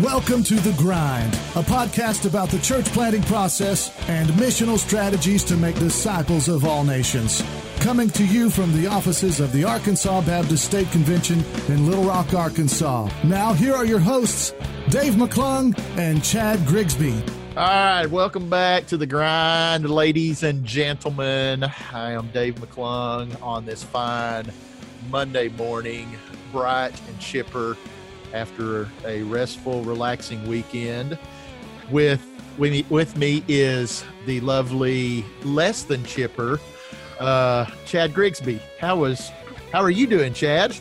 Welcome to The Grind, a podcast about the church planting process and missional strategies to make disciples of all nations. Coming to you from the offices of the Arkansas Baptist State Convention in Little Rock, Arkansas. Now, here are your hosts, Dave McClung and Chad Grigsby. All right, welcome back to the grind, ladies and gentlemen. I am Dave McClung on this fine Monday morning, bright and chipper after a restful, relaxing weekend. With with me, is the lovely, less than chipper, uh, Chad Grigsby. How was? How are you doing, Chad?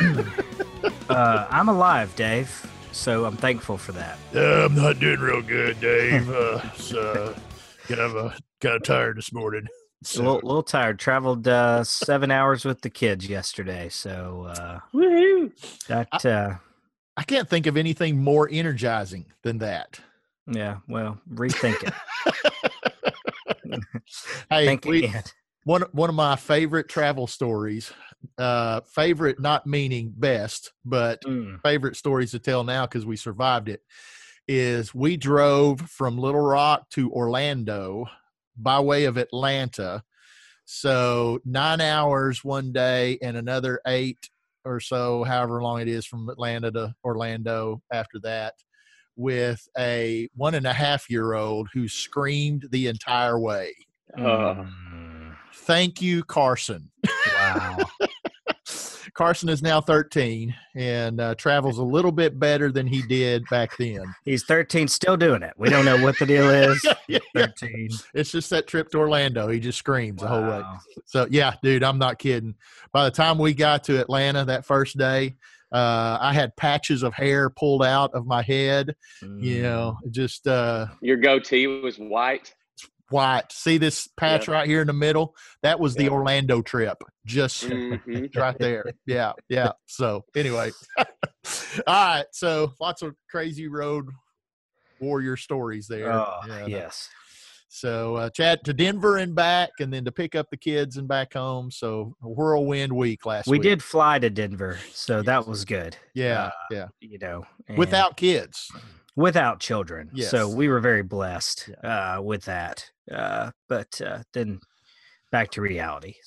uh, I'm alive, Dave. So I'm thankful for that. Uh, I'm not doing real good, Dave. Uh, it's uh, kind of uh, kind of tired this morning. So. A little, little tired. Traveled uh, seven hours with the kids yesterday, so uh, Woo-hoo. that uh, I can't think of anything more energizing than that. Yeah, well, rethink it. hey, Think we, again. one one of my favorite travel stories. Uh, favorite, not meaning best, but Mm. favorite stories to tell now because we survived it. Is we drove from Little Rock to Orlando by way of Atlanta. So nine hours one day and another eight or so, however long it is from Atlanta to Orlando after that, with a one and a half year old who screamed the entire way. Uh, Mm. Thank you, Carson. Wow. Carson is now 13 and uh, travels a little bit better than he did back then. He's 13, still doing it. We don't know what the deal is. Yeah, 13. It's just that trip to Orlando. He just screams the whole way. So, yeah, dude, I'm not kidding. By the time we got to Atlanta that first day, uh, I had patches of hair pulled out of my head. You know, just uh, your goatee was white. White. See this patch right here in the middle? That was the Orlando trip. Just Mhm. right there. Yeah, yeah. So anyway, all right. So lots of crazy road warrior stories there. Oh, Yeah, yes. So uh, Chad to Denver and back, and then to pick up the kids and back home. So whirlwind week last We week. did fly to Denver, so that was good. Yeah, uh, yeah. You know, and Without kids. Without children. So we were very blessed uh, with that. Uh, but uh, then back to reality.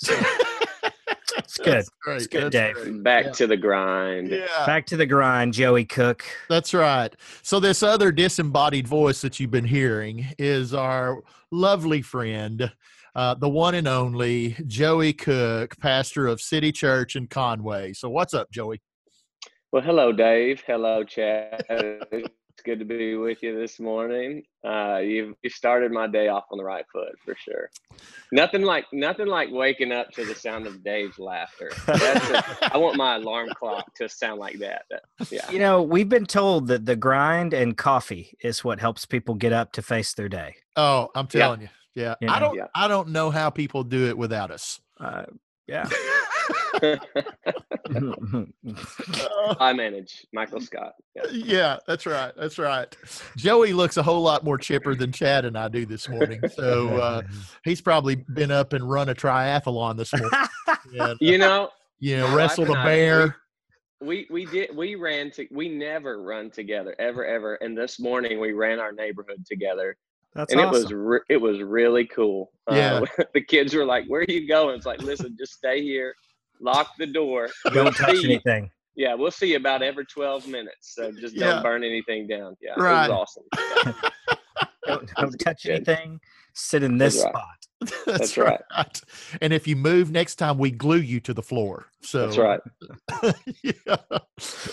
So it's good. It's good, Dave. Back Yeah. to the grind. Yeah. back to the grind, Joey Cook. That's right. So this other disembodied voice that you've been hearing is our lovely friend, uh, the one and only Joey Cook, pastor of City Church in Conway. So what's up, Joey? Well, hello, Dave. Hello, Chad. it's good to be with you this morning. Uh, you you started my day off on the right foot for sure. Nothing like nothing like waking up to the sound of Dave's laughter. That's a, I want my alarm clock to sound like that. That- yeah. You know, we've been told that the grind and coffee is what helps people get up to face their day. Oh, I'm Yeah. telling you. Yeah. You I don't Yeah. I don't know how people do it without us. Uh, yeah. I manage Michael Scott. Yeah. yeah, that's right. That's right. Joey looks a whole lot more chipper than Chad and I do this morning. So uh, he's probably been up and run a triathlon this morning. and, You know, you know, my wrestled a wife and I, bear. we we did we ran to we never run together ever ever and this morning we ran our neighborhood together That's and awesome. it was re- it was really cool Yeah. uh, the kids were like where are you going it's like listen just stay here lock the door don't touch see anything. yeah we'll see you about every 12 minutes so just don't burn anything down yeah Right. it was awesome Yeah, Don't, don't touch good. anything. Sit in this That's right. spot. That's, That's right. And if you move next time, we glue you to the floor. So that's right yeah.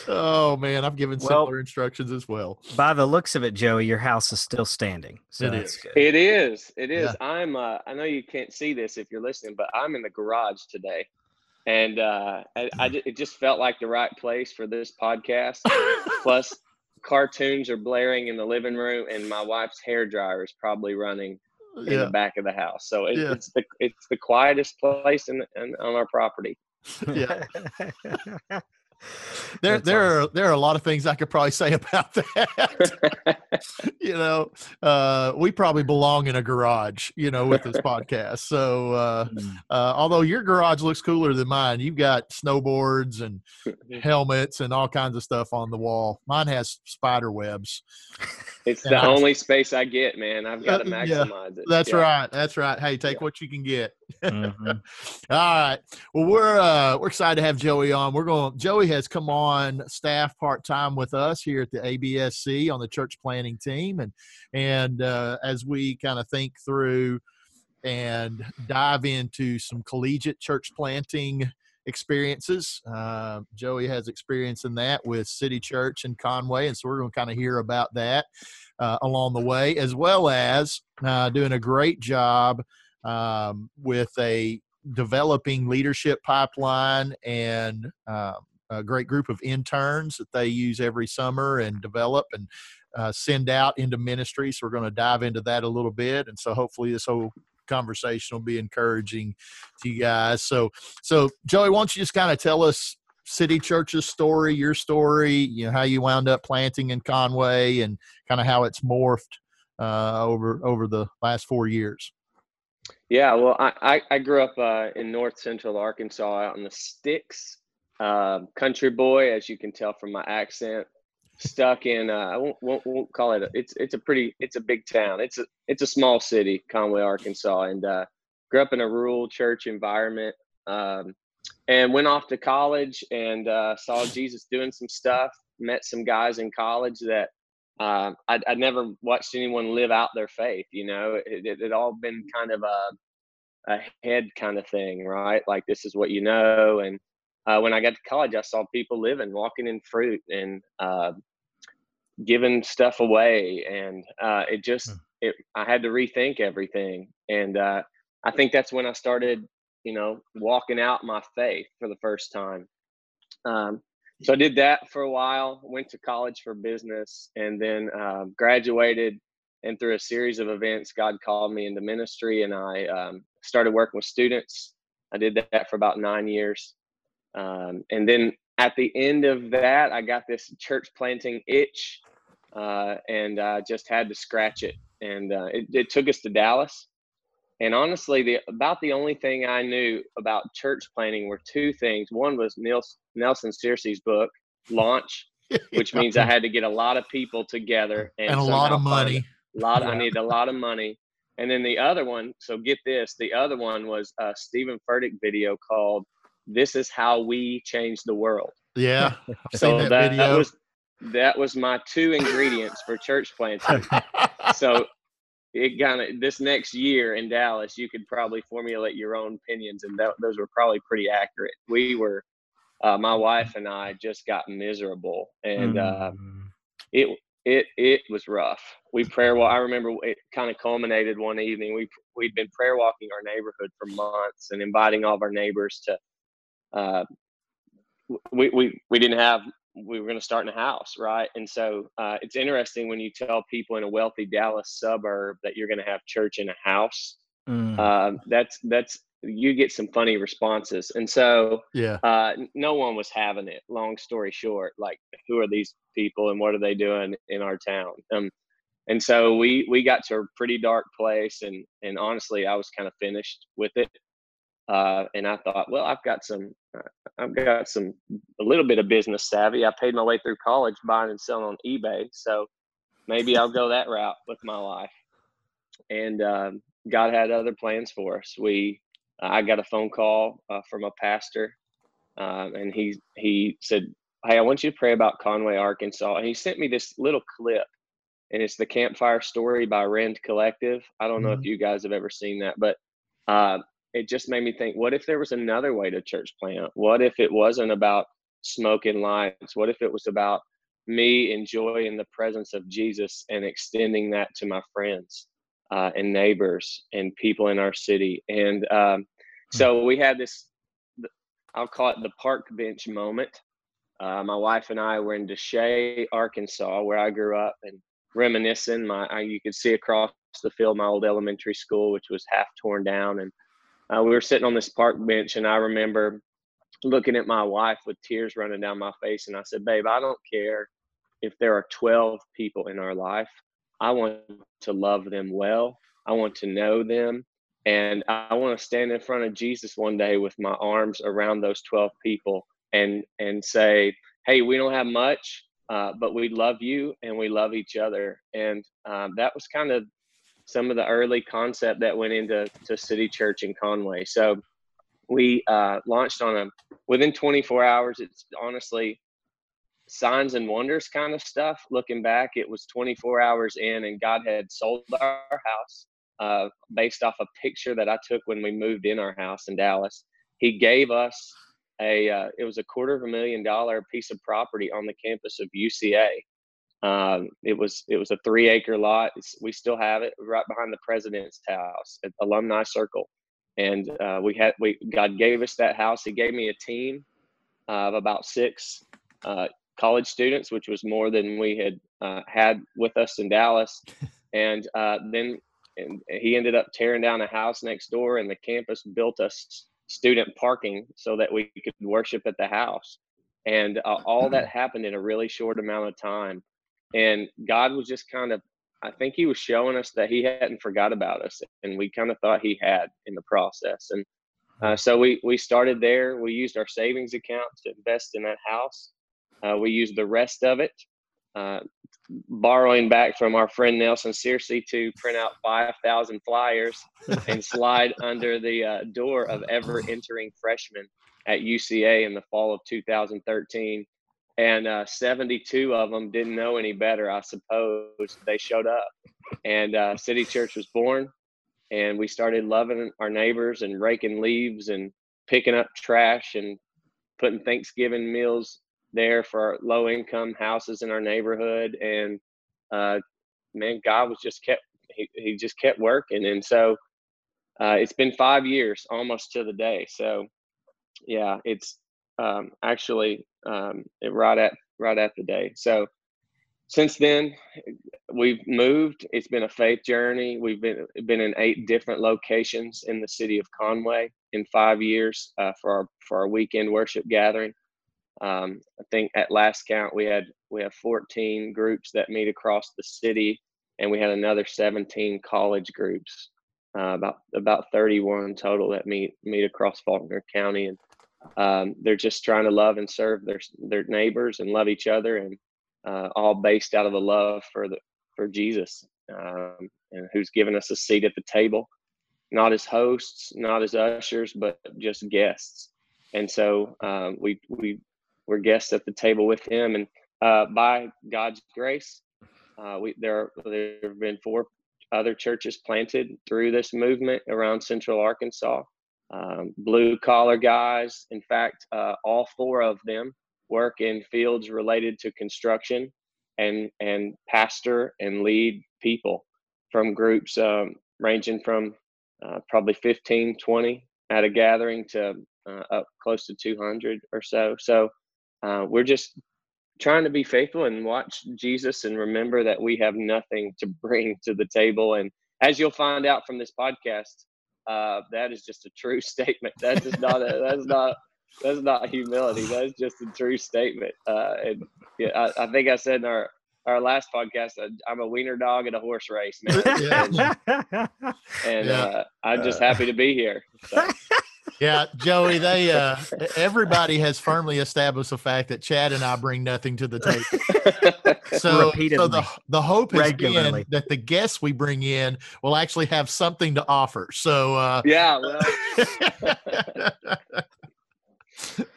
Oh man, I'm giving Well- similar instructions as well. By the looks of it, Joey, your house is still standing. So It that's is. good. it is it is Yeah. i'm uh i know you can't see this if you're listening but i'm in the garage today and uh I, I ju- it just felt like the right place for this podcast plus cartoons are blaring in the living room and my wife's hair dryer is probably running in yeah. the back of the house so it, Yeah. it's the it's the quietest place in, in on our property yeah. there there are there are a lot of things I could probably say about that. you know, uh, we probably belong in a garage, you know, with this podcast. So, uh, mm. uh, although your garage looks cooler than mine, you've got snowboards and helmets and all kinds of stuff on the wall. Mine has spider webs. It's the only space I get, man. I've got to maximize yeah, it. That's yeah. right. That's right. Hey, take yeah. what you can get. Mm-hmm. all right. Well, we're uh, we're excited to have Joey on. We're going. Joey has come on staff part time with us here at the ABSC on the church planting team, and and uh, as we kind of think through and dive into some collegiate church planting experiences. Uh, Joey has experience in that with City Church in Conway, and so we're going to kind of hear about that uh, along the way, as well as uh, doing a great job um, with a developing leadership pipeline and uh, a great group of interns that they use every summer and develop and uh, send out into ministry. So we're going to dive into that a little bit, and so hopefully this whole conversation will be encouraging to you guys. So, so Joey, why don't you just kind of tell us City Church's story, your story, you know, how you wound up planting in Conway, and kind of how it's morphed uh, over over the last four years. Yeah, well, I I, grew up uh, in North Central Arkansas, out in the sticks. Uh, country boy, as you can tell from my accent stuck in uh, I won't, won't, won't call it a, it's it's a pretty it's a big town. It's a it's a small city, Conway, Arkansas, and uh, grew up in a rural church environment. Um, and went off to college and uh, saw Jesus doing some stuff. Met some guys in college that uh, I'd, I'd, never watched anyone live out their faith. You know, it, it had all been kind of a, a head kind of thing, right? Like this is what you know. And uh, when I got to college, I saw people living, walking in fruit, and uh, giving stuff away and uh, it just hmm. it i had to rethink everything and uh, i think that's when i started you know walking out my faith for the first time. Um, so i did that for a while went to college for business and then uh, graduated and through a series of events god called me into ministry and i um, started working with students. I did that for about nine years. Um, and then at the end of that, I got this church planting itch uh, and uh, just had to scratch it. And uh, it, it, took us to Dallas. And honestly, the about the only thing I knew about church planting were two things. One was Nils, Nelson Searcy's book, Launch, which means I had to get a lot of people together and, and a lot of money. A lot. I needed a lot of money. And then the other one, so get this, the other one was a Steven Furtick video called "This Is How We Change the World." Yeah, I've so that, that, that was that was my two ingredients for church planting. so it kind of this next year in Dallas, you could probably formulate your own opinions, and that, those were probably pretty accurate. We were, uh, my wife and I just got miserable, and uh, mm. it it it was rough. We prayer walk. I remember it kind of culminated one evening. We we'd been prayer walking our neighborhood for months and inviting all of our neighbors to. Uh, we, we we didn't have we were going to start in a house, right? And so uh, it's interesting when you tell people in a wealthy Dallas suburb that you're going to have church in a house. Mm. Uh, that's that's you get some funny responses, and so yeah, uh, no one was having it. Long story short, like who are these people and what are they doing in our town? Um, and so we we got to a pretty dark place, and and honestly, I was kind of finished with it. Uh, and I thought, well, I've got some, uh, I've got some, a little bit of business savvy. I paid my way through college buying and selling on eBay, so maybe I'll go that route with my life. And um, God had other plans for us. We, I got a phone call uh, from a pastor, um, and he he said, "Hey, I want you to pray about Conway, Arkansas." And he sent me this little clip, and it's the Campfire Story by Rend Collective. I don't know mm-hmm. if you guys have ever seen that, but uh, it just made me think what if there was another way to church plant? What if it wasn't about smoking lights? What if it was about me enjoying the presence of jesus and extending that to my friends uh, and neighbors and people in our city? And um, hmm. so we had this i'll call it the park bench moment. Uh, my wife and i were in Desha arkansas where i grew up and reminiscing my I, you could see across the field my old elementary school which was half torn down and uh, we were sitting on this park bench, and I remember looking at my wife with tears running down my face. And I said, Babe, I don't care if there are 12 people in our life. I want to love them well. I want to know them. And I want to stand in front of Jesus one day with my arms around those 12 people and, and say, Hey, we don't have much, uh, but we love you and we love each other. And um, that was kind of some of the early concept that went into to City Church in Conway. So we uh, launched on a within 24 hours. It's honestly signs and wonders kind of stuff. Looking back, it was 24 hours in, and God had sold our house uh, based off a picture that I took when we moved in our house in Dallas. He gave us a uh, it was a quarter of a million dollar piece of property on the campus of UCA. Um, it was it was a three acre lot. It's, we still have it right behind the president's house at Alumni Circle, and uh, we had we God gave us that house. He gave me a team of about six uh, college students, which was more than we had uh, had with us in Dallas, and uh, then and he ended up tearing down a house next door, and the campus built us student parking so that we could worship at the house. And uh, all that happened in a really short amount of time and God was just kind of I think he was showing us that he hadn't forgot about us, and we kind of thought he had in the process. And uh, so we we started there. We used our savings account to invest in that house. Uh, we used the rest of it, uh, borrowing back from our friend Nelson Searcy to print out five thousand flyers and slide under the uh, door of ever entering freshmen at UCA in the fall of 2013 and uh, 72 of them didn't know any better. I suppose they showed up, and uh, City Church was born, and we started loving our neighbors and raking leaves and picking up trash and putting Thanksgiving meals there for low income houses in our neighborhood. And uh, man, God was just kept he, he just kept working, and so uh, it's been five years almost to the day. So yeah, it's um, actually um, right at right at the day. So since then, we've moved. It's been a faith journey. We've been been in eight different locations in the city of Conway in five years uh, for our for our weekend worship gathering. Um, I think at last count we had we have 14 groups that meet across the city, and we had another 17 college groups, uh, about about 31 total that meet meet across Faulkner County. And um, they're just trying to love and serve their their neighbors and love each other, and uh, all based out of the love for the for Jesus, um, and who's given us a seat at the table, not as hosts, not as ushers, but just guests. And so um, we we we're guests at the table with Him, and uh, by God's grace, uh, we there there have been four other churches planted through this movement around Central Arkansas um, blue collar guys. In fact, uh, all four of them work in fields related to construction and and pastor and lead people from groups um, ranging from uh, probably 15 20 at a gathering to uh, up close to 200 or so so uh, we're just trying to be faithful and watch jesus and remember that we have nothing to bring to the table and as you'll find out from this podcast uh, that is just a true statement. That's just not a, that's not that's not humility. That's just a true statement. Uh, and yeah, I, I, think I said in our our last podcast, uh, I'm a wiener dog at a horse race, man. yeah. And, and yeah. uh, I'm just happy to be here. So. Yeah, Joey, they uh everybody has firmly established the fact that Chad and I bring nothing to the table. So, so the the hope has Regularly. been that the guests we bring in will actually have something to offer. So uh Yeah, well.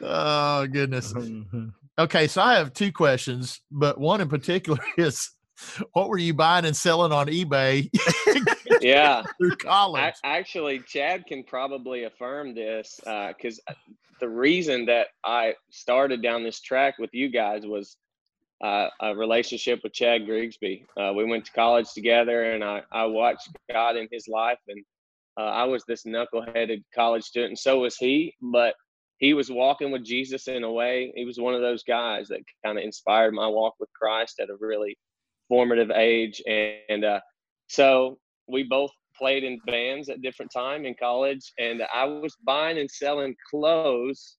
oh goodness. Mm-hmm. Okay, so I have two questions, but one in particular is what were you buying and selling on eBay? Yeah, through college. I, actually, Chad can probably affirm this because uh, the reason that I started down this track with you guys was uh, a relationship with Chad Grigsby. Uh, we went to college together, and I, I watched God in his life, and uh, I was this knuckleheaded college student, and so was he. But he was walking with Jesus in a way. He was one of those guys that kind of inspired my walk with Christ at a really formative age, and, and uh, so we both played in bands at different time in college and i was buying and selling clothes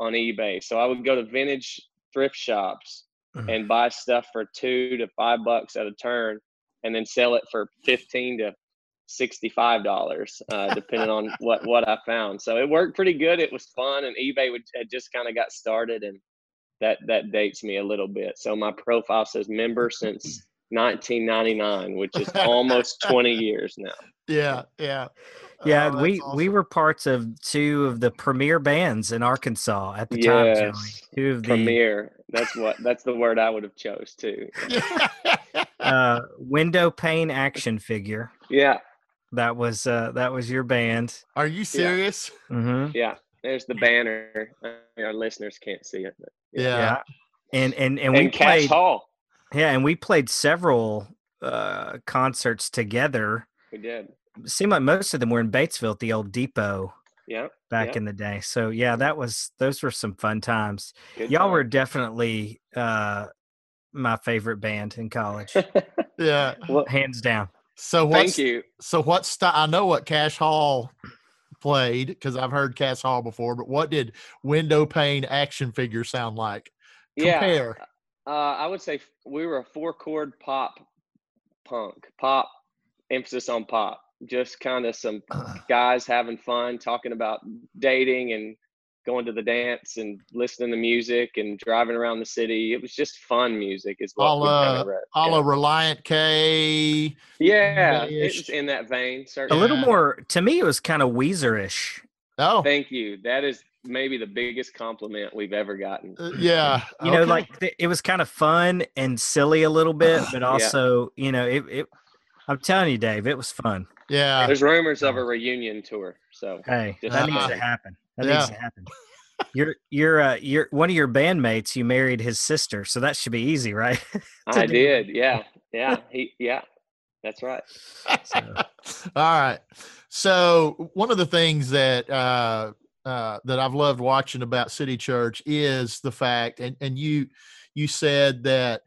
on eBay. So I would go to vintage thrift shops Mhm. and buy stuff for two to five bucks at a turn, and then sell it for fifteen to sixty-five dollars, uh, depending on what what I found. So it worked pretty good. It was fun, and eBay would, had just kind of got started, and that that dates me a little bit. So my profile says member since 1999, which is almost 20 years now. Yeah, yeah. Yeah, Oh, we that's we were parts of two of the premier bands in Arkansas at the time. Joey. Yes, Two of the Premiere. That's what. That's the word I would have chose too. uh, window pane action figure. Yeah, That was uh, that was your band. Are you serious? hmm yeah. There's the banner. Our listeners can't see it, but Yeah. Yeah. And and and we and Cash played Hall. Yeah, and we played several uh, concerts together. We did. It seemed like most of them were in Batesville at the old depot Yeah. back Yep. in the day. So yeah, that was those were some fun times. Good Y'all time. were definitely uh, my favorite band in college, Yeah. well, hands down. So what's thank you. so what style? I know what Cash Hall played because I've heard Cash Hall before, but what did window pane action figure sound like? Yeah. Compare. Uh, I would say we were a four chord pop punk, pop emphasis on pop. Just kind of some guys having fun, talking about dating and going to the dance and listening to music and driving around the city. It was just fun music, is what All, we kind uh, of. All yeah. a Relient K. yeah, it's in that vein. Certainly. A little more to me, it was kind of Weezer-ish. Oh, Thank you. That is maybe the biggest compliment we've ever gotten. uh, yeah. You know, like th- it was kind of fun and silly a little bit, but also, you know, it, it. I'm telling you, Dave, it was fun. yeah. There's rumors of a reunion tour. So Hey, Just that needs to happen. That Yeah. needs to happen. You're you're uh you're one of your bandmates, you married his sister, so that should be easy, right? I do. did. Yeah. Yeah. He, yeah. That's right. So- All right. So one of the things that uh, uh, that I've loved watching about City Church is the fact, and and you you said that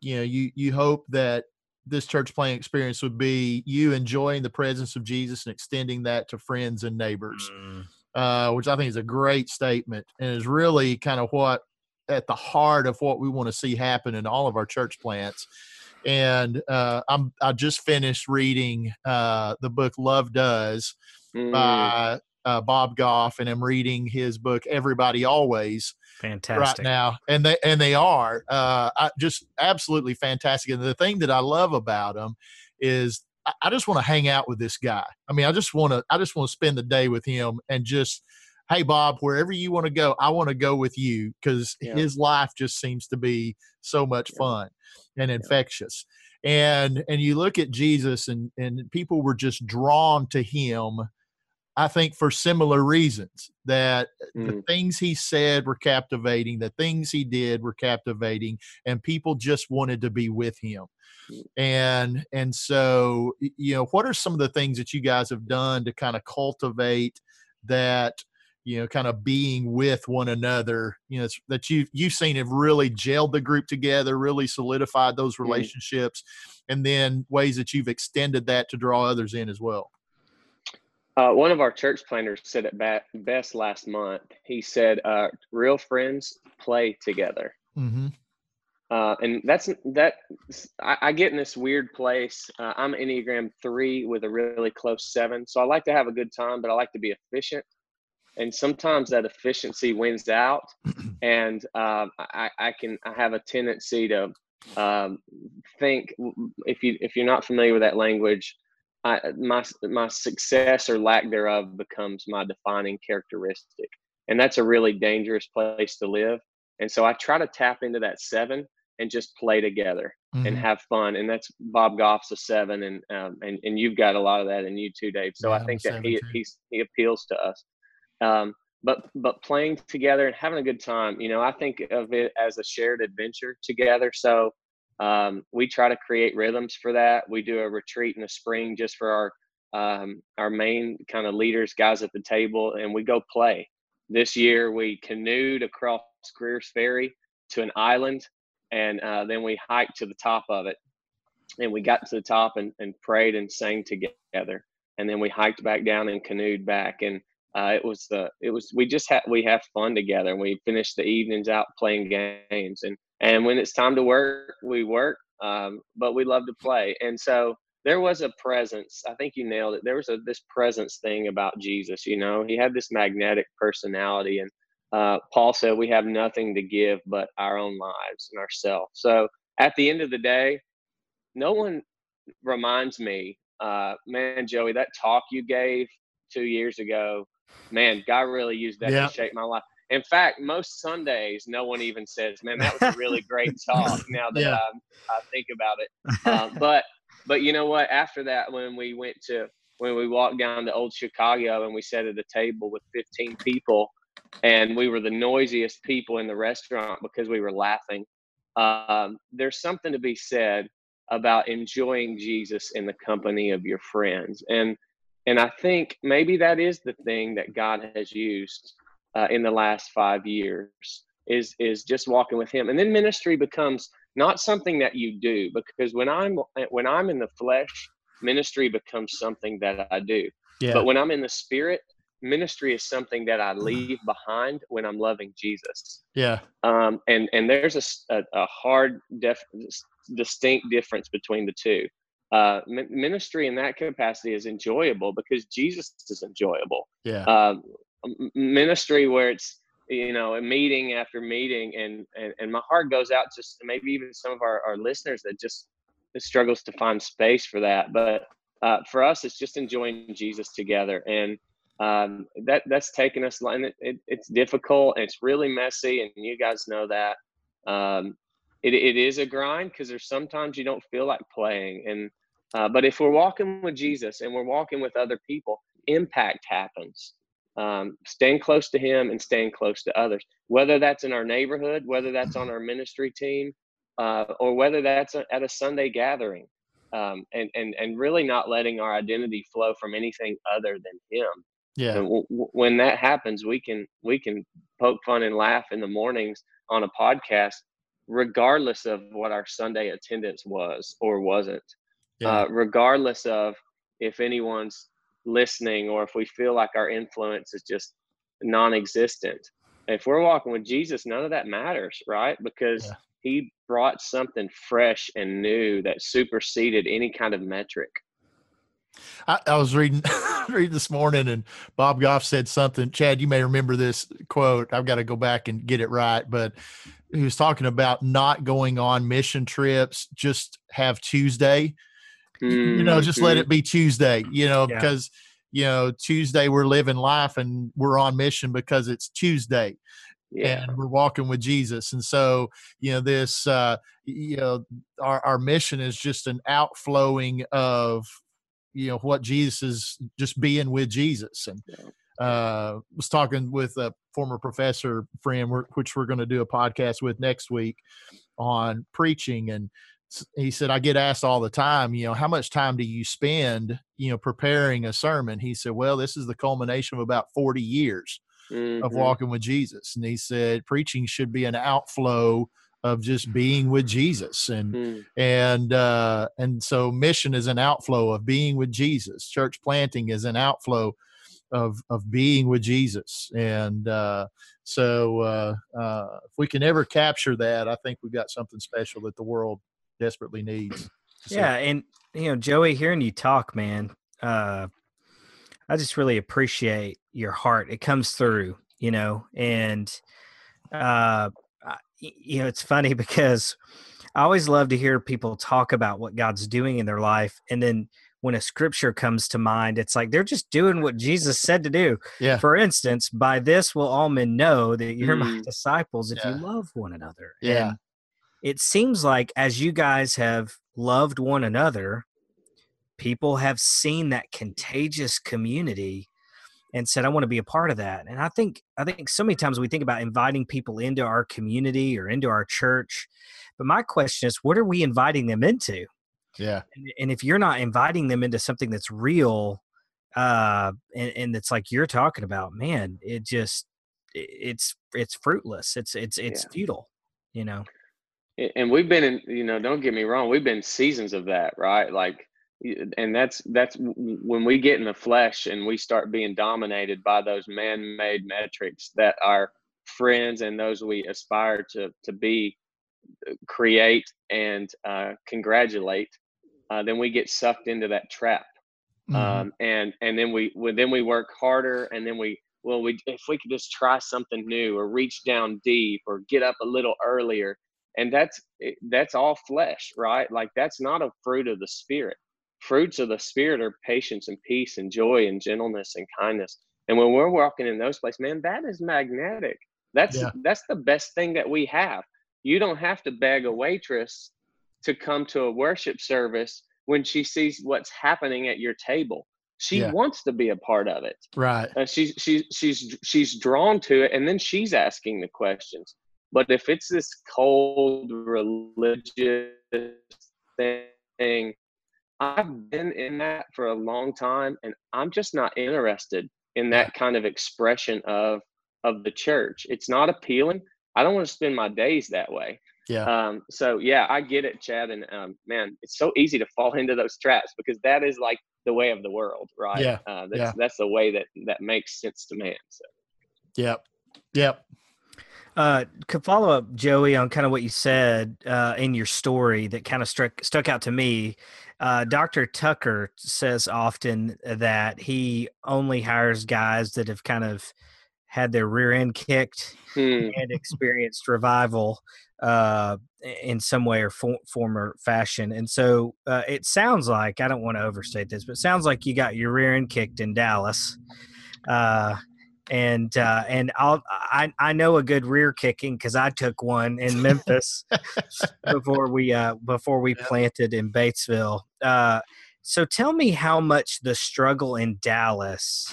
you know you you hope that this church playing experience would be you enjoying the presence of Jesus and extending that to friends and neighbors, Mm, uh, which I think is a great statement and is really kind of what at the heart of what we want to see happen in all of our church plants. And uh, I'm I just finished reading uh, the book Love Does Mm, by uh, Bob Goff, and I'm reading his book Everybody Always fantastic. right now, and they and they are uh, I, just absolutely fantastic. And the thing that I love about them is I, I just want to hang out with this guy. I mean, I just want to I just want to spend the day with him and just. Hey Bob, wherever you want to go, I want to go with you because Yeah. his life just seems to be so much Yeah. fun and infectious. And and you look at Jesus and and people were just drawn to him I think for similar reasons that the mm, things he said were captivating, the things he did were captivating, and people just wanted to be with him. Mm. And and so you know, what are some of the things that you guys have done to kind of cultivate that you know kind of being with one another you know that you you've seen have really gelled the group together really solidified those Mm. relationships and then ways that you've extended that to draw others in as well Uh, one of our church planners said it best last month. He said, uh, "Real friends play together," mm-hmm. uh, and that's that. I, I get in this weird place. Uh, I'm Enneagram three with a really close seven, so I like to have a good time, but I like to be efficient. And sometimes that efficiency wins out, and um, I, I can I have a tendency to um, think if you if you're not familiar with that language, I, my my success or lack thereof becomes my defining characteristic, and that's a really dangerous place to live. And so I try to tap into that seven and just play together and Mhm. have fun. And that's Bob Goff's a seven, and um, and and you've got a lot of that in you too, Dave. So Yeah, I think that he he's, he appeals to us. Um, but but playing together and having a good time, you know, I think of it as a shared adventure together. So um, we try to create rhythms for that. We do a retreat in the spring just for our um, our main kind of leaders, guys at the table, and we go play. This year we canoed across Greer's Ferry to an island, and uh, then we hiked to the top of it. And we got to the top and, and prayed and sang together. And then we hiked back down and canoed back. And uh, it was the it was we just had we have fun together and we finished the evenings out playing games and and when it's time to work we work um, but we love to play. And so there was a presence i think you nailed it there was a this presence thing about jesus you know? He had this magnetic personality and uh, paul said we have nothing to give but our own lives and ourselves. So at the end of the day no one reminds me uh, man joey that talk you gave two years ago man god really used that yeah. to shape my life in fact, most Sundays, no one even says, "Man, that was a really great talk." Now that yeah. I, I, think about it, um, but but you know what? After that, when we went to when we walked down to Old Chicago and we sat at a table with 15 people, and we were the noisiest people in the restaurant because we were laughing. Um, there's something to be said about enjoying Jesus in the company of your friends, and and I think maybe that is the thing that God has used uh, in the last five years is is just walking with him and then ministry becomes not something that you do because when i'm when i'm in the flesh ministry becomes something that i do yeah. but when i'm in the spirit ministry is something that i leave behind when i'm loving jesus yeah um and and there's a, a, a hard def, distinct difference between the two uh, ministry in that capacity is enjoyable because Jesus is enjoyable. Yeah. Um, ministry where it's you know a meeting after meeting and and, and my heart goes out to maybe even some of our, our listeners that just struggles to find space for that. But uh, for us it's just enjoying jesus together and um, that that's taken us and it, it, it's difficult and it's really messy and you guys know that. Um, it, it is a grind because there's sometimes you don't feel like playing and uh, but if we're walking with jesus and we're walking with other people impact happens um, staying close to him and staying close to others. Whether that's in our neighborhood whether that's on our ministry team uh, or whether that's at a sunday gathering um, and, and and really not letting our identity flow from anything other than him. Yeah. W- when that happens we can we can poke fun and laugh in the mornings on a podcast regardless of what our sunday attendance was or wasn't. Yeah. uh, regardless of if anyone's listening or if we feel like our influence is just non-existent if we're walking with jesus none of that matters right because yeah. he brought something fresh and new that superseded any kind of metric I, I, was reading reading this morning and Bob Goff said something. Chad, you may remember this quote. I've got to go back and get it right, but he was talking about not going on mission trips, just have Tuesday mm-hmm. you know just let it be tuesday you know yeah. because you know tuesday we're living life and we're on mission because it's tuesday yeah. and we're walking with jesus and so you know this uh you know our, our mission is just an outflowing of you know what jesus is just being with jesus and uh was talking with a former professor friend which we're going to do a podcast with next week on preaching and he said, I get asked all the time, you know, how much time do you spend, you know, preparing a sermon? He said, well, this is the culmination of about 40 years mm-hmm. of walking with Jesus. And he said, preaching should be an outflow of just being with Jesus. And, mm. and, uh, and so mission is an outflow of being with Jesus. Church planting is an outflow of, of being with Jesus. And, uh, so, uh, uh, if we can ever capture that, I think we've got something special that the world desperately needs. Yeah, and you know, Joey, hearing you talk, man, uh, I just really appreciate your heart. It comes through, you know, and uh, you know, it's funny because I always love to hear people talk about what God's doing in their life, and then when a scripture comes to mind, it's like they're just doing what Jesus said to do. Yeah. For instance, by this will all men know that you're mm. my disciples if yeah. you love one another. Yeah. And it seems like as you guys have loved one another, people have seen that contagious community and said, I want to be a part of that. And I think I think so many times we think about inviting people into our community or into our church. But my question is, what are we inviting them into? Yeah. And, and if you're not inviting them into something that's real, uh, and, and it's like you're talking about, man, it just it's it's fruitless. It's it's it's yeah. futile, you know and we've been in you know don't get me wrong we've been seasons of that right like and that's that's when we get in the flesh and we start being dominated by those man-made metrics that our friends and those we aspire to to be uh, create and uh, congratulate uh, then we get sucked into that trap mm-hmm. um, and and then we, we then we work harder and then we well we if we could just try something new or reach down deep or get up a little earlier and that's that's all flesh right? Like that's not a fruit of the spirit. Fruits of the spirit are patience and peace and joy and gentleness and kindness. And when we're walking in those places man that is magnetic. That's yeah. that's the best thing that we have. You don't have to beg a waitress to come to a worship service when she sees what's happening at your table. She yeah. wants to be a part of it. Right. Uh, she's she's she's she's drawn to it and then she's asking the questions but if it's this cold religious thing i've been in that for a long time and i'm just not interested in that kind of expression of of the church it's not appealing i don't want to spend my days that way yeah. Um, so yeah, I get it, Chad, and um, man, it's so easy to fall into those traps because that is like the way of the world, right? Yeah. Uh, that's, yeah. that's the way that that makes sense to man. So. Yep. Yep. Uh, could follow up, Joey, on kind of what you said uh, in your story that kind of struck stuck out to me. Uh, Dr. Tucker says often that he only hires guys that have kind of had their rear end kicked hmm. and experienced revival uh, in some way or for, form or fashion. And so uh, it sounds like I don't want to overstate this, but it sounds like you got your rear end kicked in Dallas. Uh, and uh, and I'll I, I know a good rear kicking because I took one in Memphis before we uh, before we planted in Batesville. Uh, so tell me how much the struggle in Dallas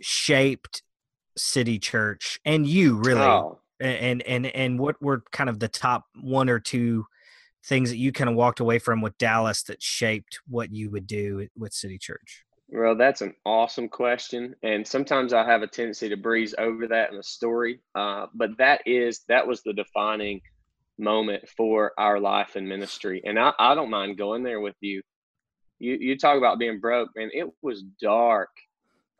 shaped City Church and you really oh and and and what were kind of the top one or two things that you kind of walked away from with Dallas that shaped what you would do with City Church? Well, that's an awesome question, and sometimes I have a tendency to breeze over that in a story. Uh, but that is that was the defining moment for our life and ministry, and I, I don't mind going there with you. You you talk about being broke, and it was dark.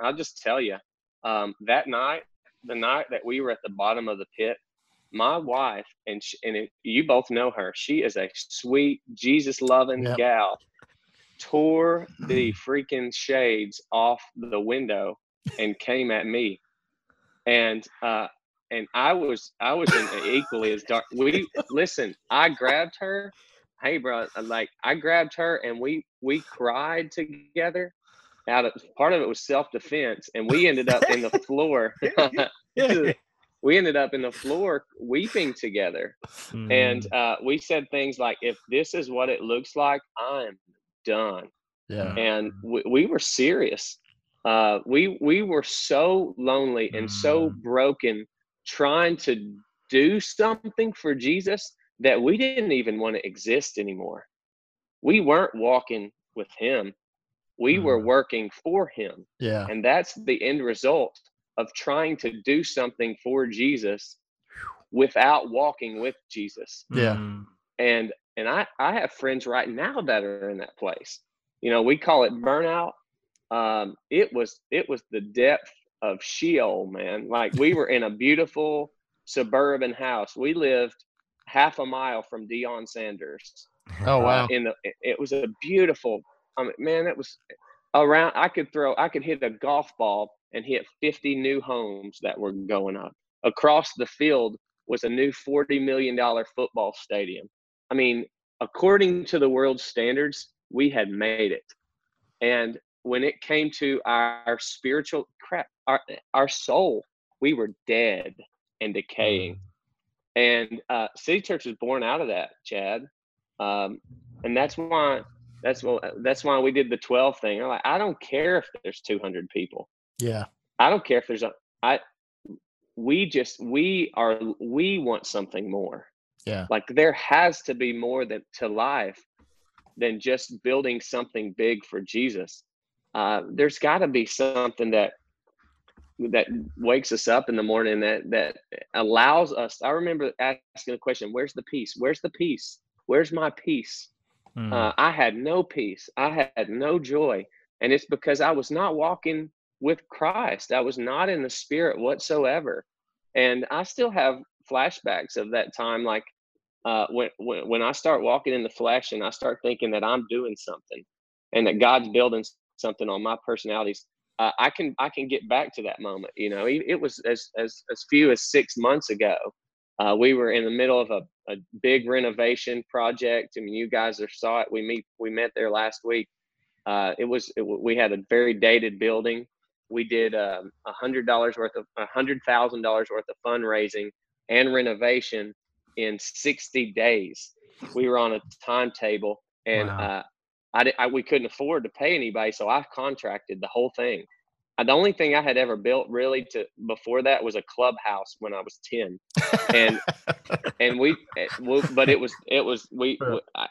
I'll just tell you, um, that night the night that we were at the bottom of the pit, my wife and she, and it, you both know her. She is a sweet Jesus loving yep. gal. Tore the freaking shades off the window and came at me, and uh, and I was I was in equally as dark. We listen. I grabbed her. Hey, bro, like I grabbed her and we we cried together out of part of it was self defense, and we ended up in the floor. we ended up in the floor weeping together, mm. and uh, we said things like, "If this is what it looks like, I'm done." Yeah, and we, we were serious. Uh, we we were so lonely and mm. so broken, trying to do something for Jesus that we didn't even want to exist anymore. We weren't walking with Him we mm. were working for him. Yeah. And that's the end result of trying to do something for Jesus without walking with Jesus. Yeah. And and I I have friends right now that are in that place. You know, we call it burnout. Um, it was it was the depth of Sheol, man. Like we were in a beautiful suburban house. We lived half a mile from Deion Sanders. Oh wow! Uh, in the it was a beautiful I mean, man, it was around. I could throw, I could hit a golf ball and hit 50 new homes that were going up. Across the field was a new $40 million football stadium. I mean, according to the world standards, we had made it. And when it came to our spiritual crap, our, our soul, we were dead and decaying. Mm. And uh, City Church was born out of that, Chad. Um, and that's why that's what that's why we did the 12 thing. I'm like, I don't care if there's 200 people. Yeah. I don't care if there's a I we just we are we want something more. Yeah. Like there has to be more that to life than just building something big for Jesus. Uh, there's got to be something that that wakes us up in the morning that that allows us. I remember asking the question, "Where's the peace? Where's the peace? Where's my peace?" Mm. Uh, I had no peace. I had no joy. And it's because I was not walking with Christ. I was not in the spirit whatsoever. And I still have flashbacks of that time. Like uh, when, when, when I start walking in the flesh and I start thinking that I'm doing something and that God's building something on my personalities, uh, I can I can get back to that moment. You know, it, was as as as few as six months ago. Uh, we were in the middle of a, a big renovation project. I mean, you guys are, saw it. We meet we met there last week. Uh, it was it, we had a very dated building. We did um, a um, hundred dollars worth of a hundred thousand dollars worth of fundraising and renovation in sixty days. We were on a timetable, and wow. uh, I, I, we couldn't afford to pay anybody, so I contracted the whole thing. Uh, the only thing I had ever built really to before that was a clubhouse when I was ten, and and we, it, eh, but it was it was we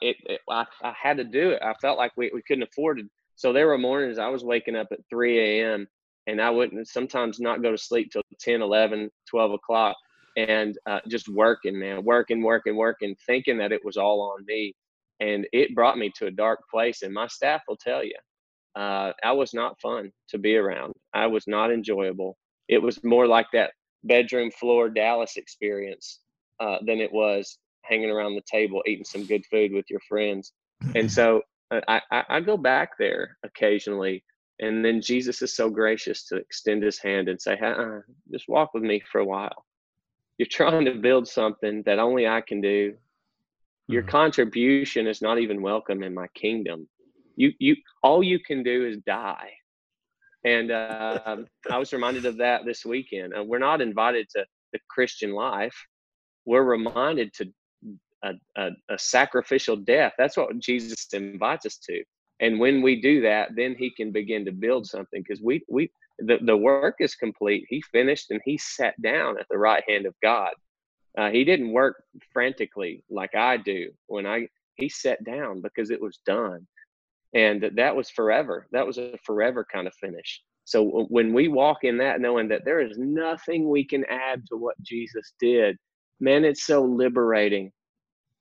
it, it, I, I had to do it. I felt like we, we couldn't afford it. So there were mornings I was waking up at 3 a.m. and I wouldn't sometimes not go to sleep till 10, 11, 12 o'clock and uh, just working, man, working, working, working, thinking that it was all on me and it brought me to a dark place. And my staff will tell you, uh, I was not fun to be around. I was not enjoyable. It was more like that bedroom floor Dallas experience uh, than it was hanging around the table eating some good food with your friends. And so uh, I, I, I go back there occasionally. And then Jesus is so gracious to extend his hand and say, uh, just walk with me for a while. You're trying to build something that only I can do your mm-hmm. contribution is not even welcome in my kingdom. You you all you can do is die. And uh, I was reminded of that this weekend. Uh, we're not invited to the Christian life. We're reminded to a, a, a sacrificial death. That's what Jesus invites us to. And when we do that, then He can begin to build something because we we the, the work is complete. He finished and He sat down at the right hand of God. Uh, he didn't work frantically like I do when I he sat down because it was done, and that was forever. That was a forever kind of finish. So when we walk in that, knowing that there is nothing we can add to what Jesus did, man, it's so liberating.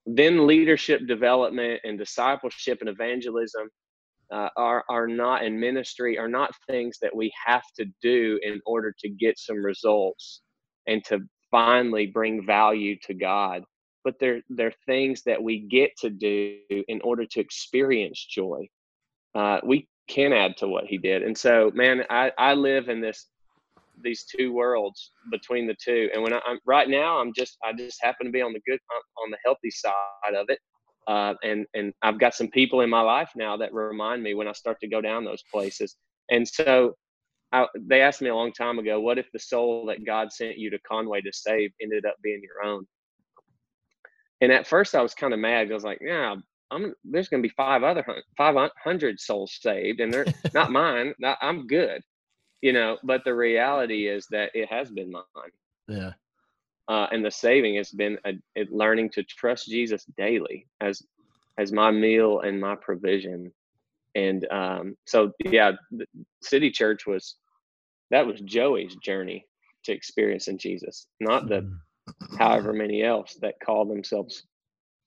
Then leadership development and discipleship and evangelism uh, are are not in ministry are not things that we have to do in order to get some results and to finally bring value to God. But they're, they're things that we get to do in order to experience joy. Uh, we can add to what he did. And so, man, I, I live in this these two worlds between the two. And when I, am right now, I'm just I just happen to be on the good on the healthy side of it. Uh, and and I've got some people in my life now that remind me when I start to go down those places. And so I, they asked me a long time ago, what if the soul that God sent you to Conway to save ended up being your own? And at first I was kind of mad. I was like, yeah, I'm, there's going to be five other 500 souls saved and they're not mine. I'm good, you know, but the reality is that it has been mine. Yeah. Uh, and the saving has been a, a learning to trust Jesus daily as, as my meal and my provision. And um, so yeah city church was that was joey's journey to experiencing jesus not the mm. however many else that call themselves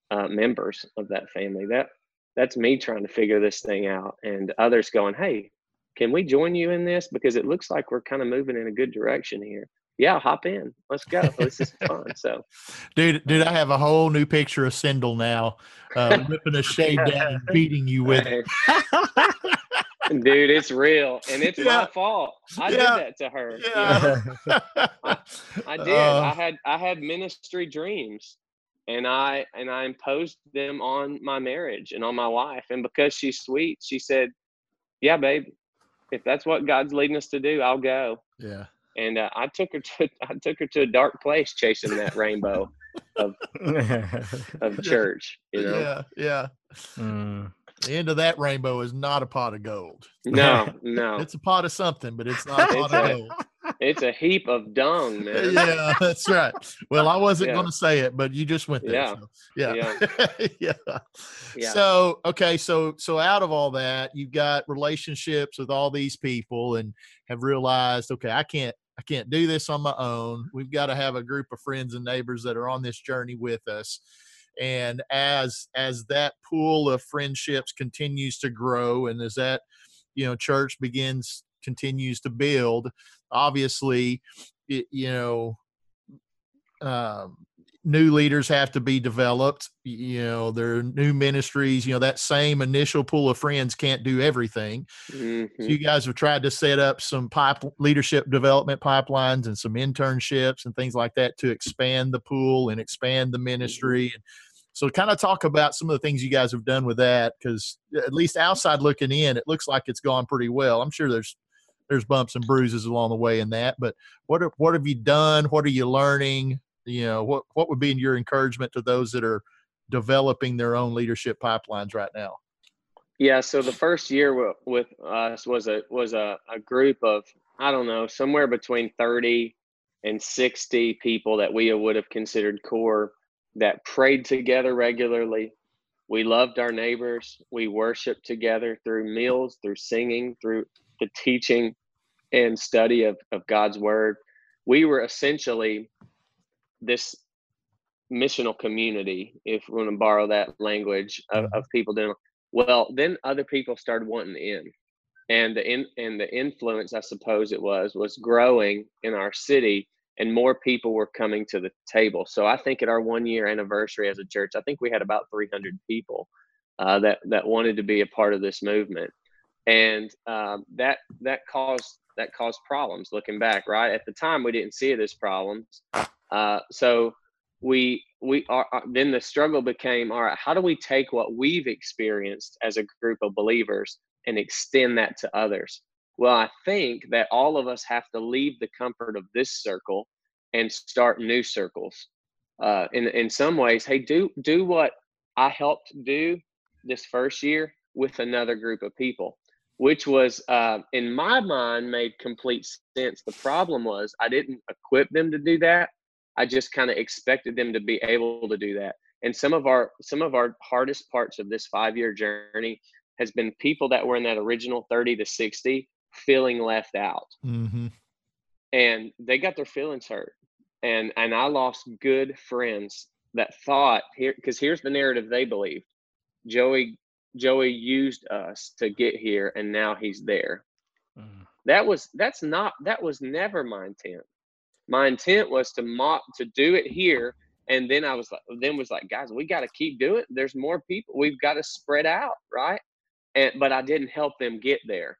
uh, members of that family. That that's me trying to figure this thing out and others going hey can we join you in this? Because it looks like we're kind of moving in a good direction here yeah, hop in. Let's go. This is fun. So, dude, dude, I have a whole new picture of Sindel now, uh, whipping a shade down and beating you with it. dude, it's real, and it's yeah. my fault. I yeah. did that to her. Yeah. You know? I, I, did. Uh, I had I had ministry dreams, and I and I imposed them on my marriage and on my wife. And because she's sweet, she said, "Yeah, babe, if that's what God's leading us to do, I'll go." Yeah and uh, I took her to I took her to a dark place chasing that rainbow of of church. You know. Yeah, yeah. Mm. The end of that rainbow is not a pot of gold. No, no. it's a pot of something, but it's not a pot of gold. It's a heap of dung, man. Yeah, that's right. Well, I wasn't yeah. going to say it, but you just went there. Yeah. So, yeah. Yeah. yeah. yeah. So, okay. So, so out of all that, you've got relationships with all these people and have realized, okay, I can't, I can't do this on my own. We've got to have a group of friends and neighbors that are on this journey with us. and as as that pool of friendships continues to grow and as that you know church begins continues to build obviously it, you know um, new leaders have to be developed you know there are new ministries you know that same initial pool of friends can't do everything mm-hmm. so you guys have tried to set up some pipe leadership development pipelines and some internships and things like that to expand the pool and expand the mm-hmm. ministry mm-hmm. so kind of talk about some of the things you guys have done with that because at least outside looking in it looks like it's gone pretty well i'm sure there's there's bumps and bruises along the way in that but what are, what have you done what are you learning you know what what would be your encouragement to those that are developing their own leadership pipelines right now? Yeah so the first year with us was a was a, a group of i don't know somewhere between 30 and 60 people that we would have considered core that prayed together regularly. We loved our neighbors. We worshiped together through meals through singing through the teaching and study of, of god's word. We were essentially this missional community, if we want to borrow that language of, mm-hmm. of people doing well, then other people started wanting in. And the in and the influence, I suppose it was, was growing in our city and more people were coming to the table. So I think at our one year anniversary as a church, I think we had about 300 people uh, that that wanted to be a part of this movement, and um, that that caused that caused problems. Looking back, right at the time, we didn't see it as problems, uh, so we we are uh, then the struggle became all right. How do we take what we've experienced as a group of believers and extend that to others? Well, I think that all of us have to leave the comfort of this circle and start new circles. Uh, in in some ways, hey, do do what I helped do this first year with another group of people which was uh, in my mind made complete sense the problem was i didn't equip them to do that I just kind of expected them to be able to do that. And some of our some of our hardest parts of this five year journey has been people that were in that original 30 to 60 feeling left out. Mm-hmm. And they got their feelings hurt. And and I lost good friends that thought here because here's the narrative they believed. Joey Joey used us to get here and now he's there. Mm. That was that's not that was never my intent my intent was to mock to do it here and then i was like then was like guys we got to keep doing it there's more people we've got to spread out right and but i didn't help them get there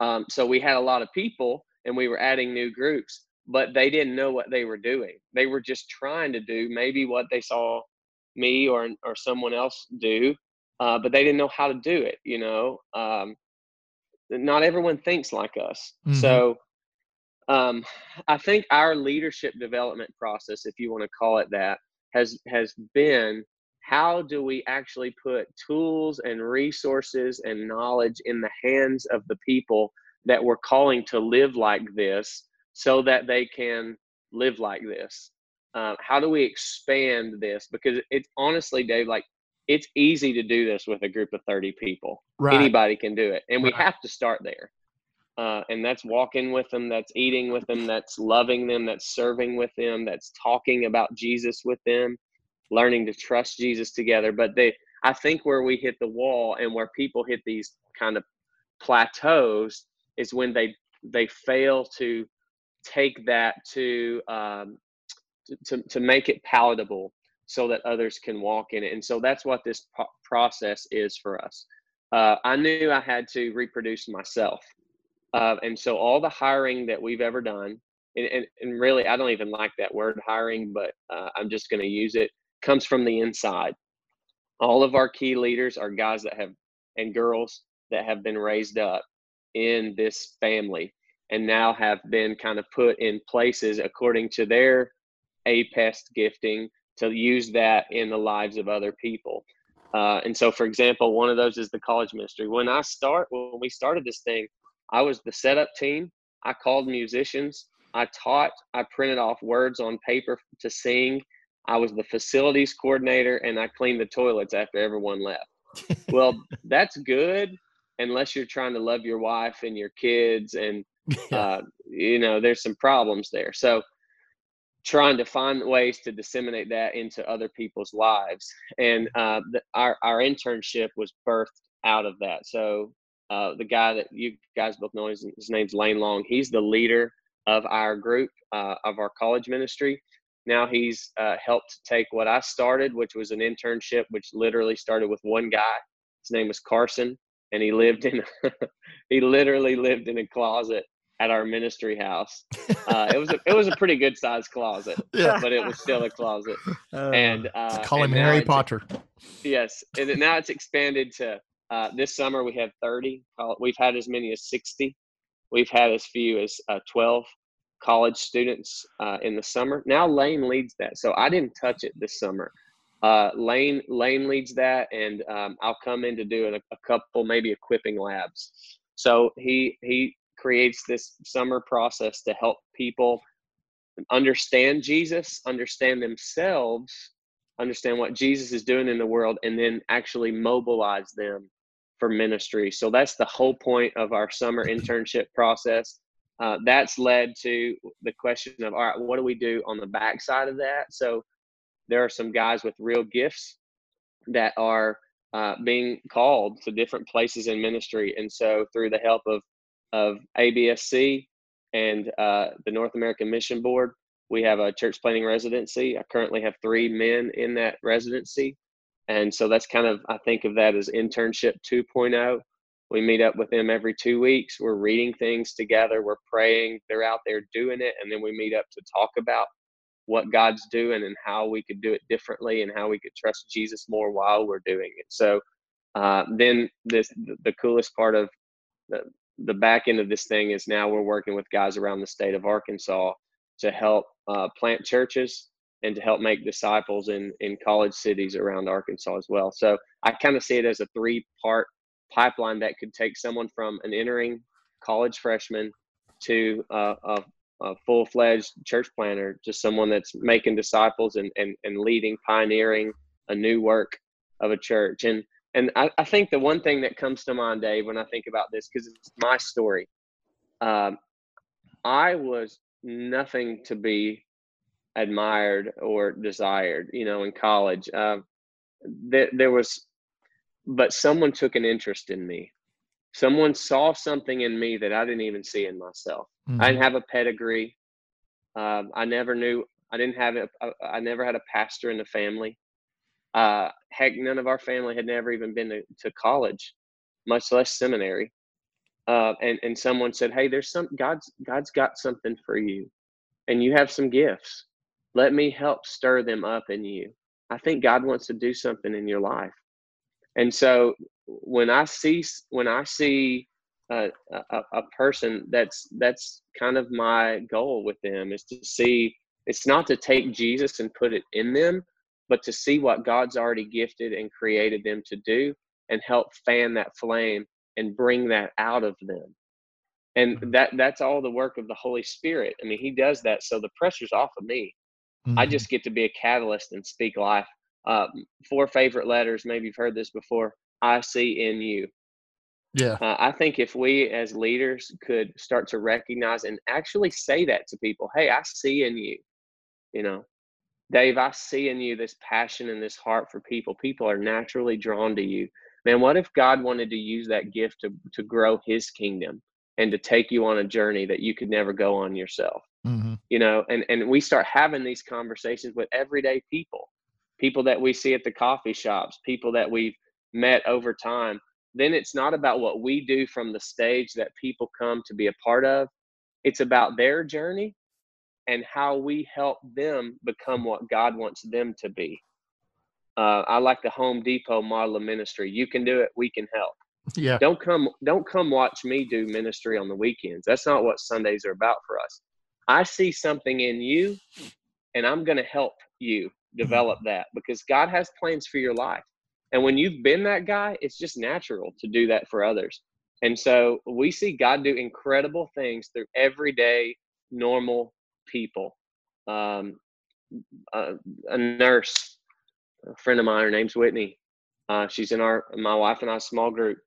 um, so we had a lot of people and we were adding new groups but they didn't know what they were doing they were just trying to do maybe what they saw me or or someone else do uh, but they didn't know how to do it you know um, not everyone thinks like us. Mm-hmm. so um, I think our leadership development process, if you want to call it that, has has been how do we actually put tools and resources and knowledge in the hands of the people that we're calling to live like this so that they can live like this? Uh, how do we expand this? Because it's honestly dave like it's easy to do this with a group of 30 people right. anybody can do it and we right. have to start there uh, and that's walking with them, that's eating with them, that's loving them, that's serving with them, that's talking about Jesus with them, learning to trust Jesus together. But they, I think where we hit the wall and where people hit these kind of plateaus is when they they fail to take that to um, to, to make it palatable so that others can walk in it. And so that's what this process is for us. Uh, I knew I had to reproduce myself. Uh, and so all the hiring that we've ever done, and, and, and really, I don't even like that word hiring, but uh, I'm just going to use it, comes from the inside. All of our key leaders are guys that have, and girls that have been raised up in this family and now have been kind of put in places according to their APEST gifting to use that in the lives of other people. Uh, and so, for example, one of those is the college ministry. When I start, when we started this thing, I was the setup team. I called musicians. I taught. I printed off words on paper to sing. I was the facilities coordinator and I cleaned the toilets after everyone left. well, that's good unless you're trying to love your wife and your kids and uh, you know there's some problems there. So trying to find ways to disseminate that into other people's lives. And uh, the, our our internship was birthed out of that. So uh, the guy that you guys both know, his, his name's Lane Long. He's the leader of our group uh, of our college ministry. Now he's uh, helped take what I started, which was an internship, which literally started with one guy. His name was Carson, and he lived in he literally lived in a closet at our ministry house. Uh, it was a, it was a pretty good sized closet, yeah. but it was still a closet. Uh, and uh, call him Harry Potter. Yes, and now it's expanded to uh, this summer. We have thirty. We've had as many as sixty. We've had as few as uh, twelve college students uh, in the summer. Now Lane leads that, so I didn't touch it this summer. Uh, Lane Lane leads that, and um, I'll come in to do a, a couple maybe equipping labs. So he he creates this summer process to help people understand Jesus, understand themselves, understand what Jesus is doing in the world, and then actually mobilize them for ministry. So that's the whole point of our summer internship process. Uh, that's led to the question of all right, what do we do on the backside of that? So there are some guys with real gifts that are uh, being called to different places in ministry, and so through the help of of ABSC and uh, the North American Mission Board. We have a church planting residency. I currently have three men in that residency. And so that's kind of, I think of that as internship 2.0. We meet up with them every two weeks. We're reading things together. We're praying. They're out there doing it. And then we meet up to talk about what God's doing and how we could do it differently and how we could trust Jesus more while we're doing it. So uh, then this the coolest part of the, the back end of this thing is now we're working with guys around the state of Arkansas to help uh, plant churches and to help make disciples in in college cities around Arkansas as well. So I kind of see it as a three part pipeline that could take someone from an entering college freshman to uh, a, a full fledged church planter, to someone that's making disciples and, and and leading, pioneering a new work of a church. And and I, I, think the one thing that comes to mind, Dave, when I think about this, because it's my story, um, I was nothing to be admired or desired, you know, in college. Uh, there, there was, but someone took an interest in me. Someone saw something in me that I didn't even see in myself. Mm-hmm. I didn't have a pedigree. Um, I never knew. I didn't have it. I never had a pastor in the family. Uh, heck, none of our family had never even been to, to college, much less seminary. Uh, and and someone said, "Hey, there's some God's God's got something for you, and you have some gifts. Let me help stir them up in you. I think God wants to do something in your life." And so when I see when I see a, a, a person, that's that's kind of my goal with them is to see. It's not to take Jesus and put it in them, but to see what God's already gifted and created them to do and help fan that flame and bring that out of them. And mm-hmm. that that's all the work of the Holy Spirit. I mean, he does that so the pressure's off of me. Mm-hmm. I just get to be a catalyst and speak life. Uh, four favorite letters, maybe you've heard this before. I see in you. Yeah. Uh, I think if we as leaders could start to recognize and actually say that to people, hey, I see in you, you know, Dave, I see in you this passion and this heart for people. People are naturally drawn to you. Man, what if God wanted to use that gift to, to grow his kingdom and to take you on a journey that you could never go on yourself? Mm-hmm. You know, and, and we start having these conversations with everyday people, people that we see at the coffee shops, people that we've met over time. Then it's not about what we do from the stage that people come to be a part of. It's about their journey and how we help them become what God wants them to be. Uh, I like the Home Depot model of ministry. You can do it. We can help. Yeah. Don't come. Don't come watch me do ministry on the weekends. That's not what Sundays are about for us. I see something in you, and I'm going to help you develop mm-hmm. that because God has plans for your life. And when you've been that guy, it's just natural to do that for others. And so we see God do incredible things through everyday, normal people. Um, a, a, nurse, a friend of mine, her name's Whitney. Uh, she's in our my wife and I small group.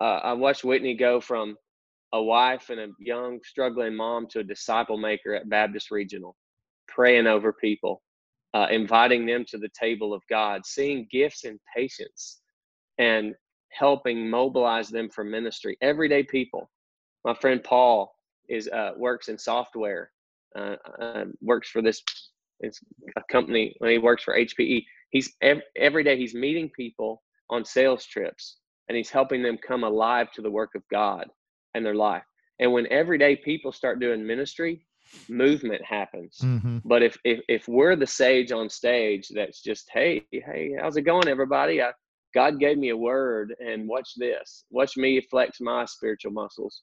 Uh, I watched Whitney go from a wife and a young struggling mom to a disciple maker at Baptist Regional. praying over people, uh, inviting them to the table of God, seeing gifts and patience, and helping mobilize them for ministry. Everyday people. My friend Paul is uh, works in software, uh, uh, works for this it's a company. When he works for HPE, he's every, every day he's meeting people on sales trips and he's helping them come alive to the work of God and their life. And when everyday people start doing ministry, movement happens. Mm-hmm. But if, if if we're the sage on stage that's just, hey, hey, how's it going, everybody? I, God gave me a word, and watch this. Watch me flex my spiritual muscles.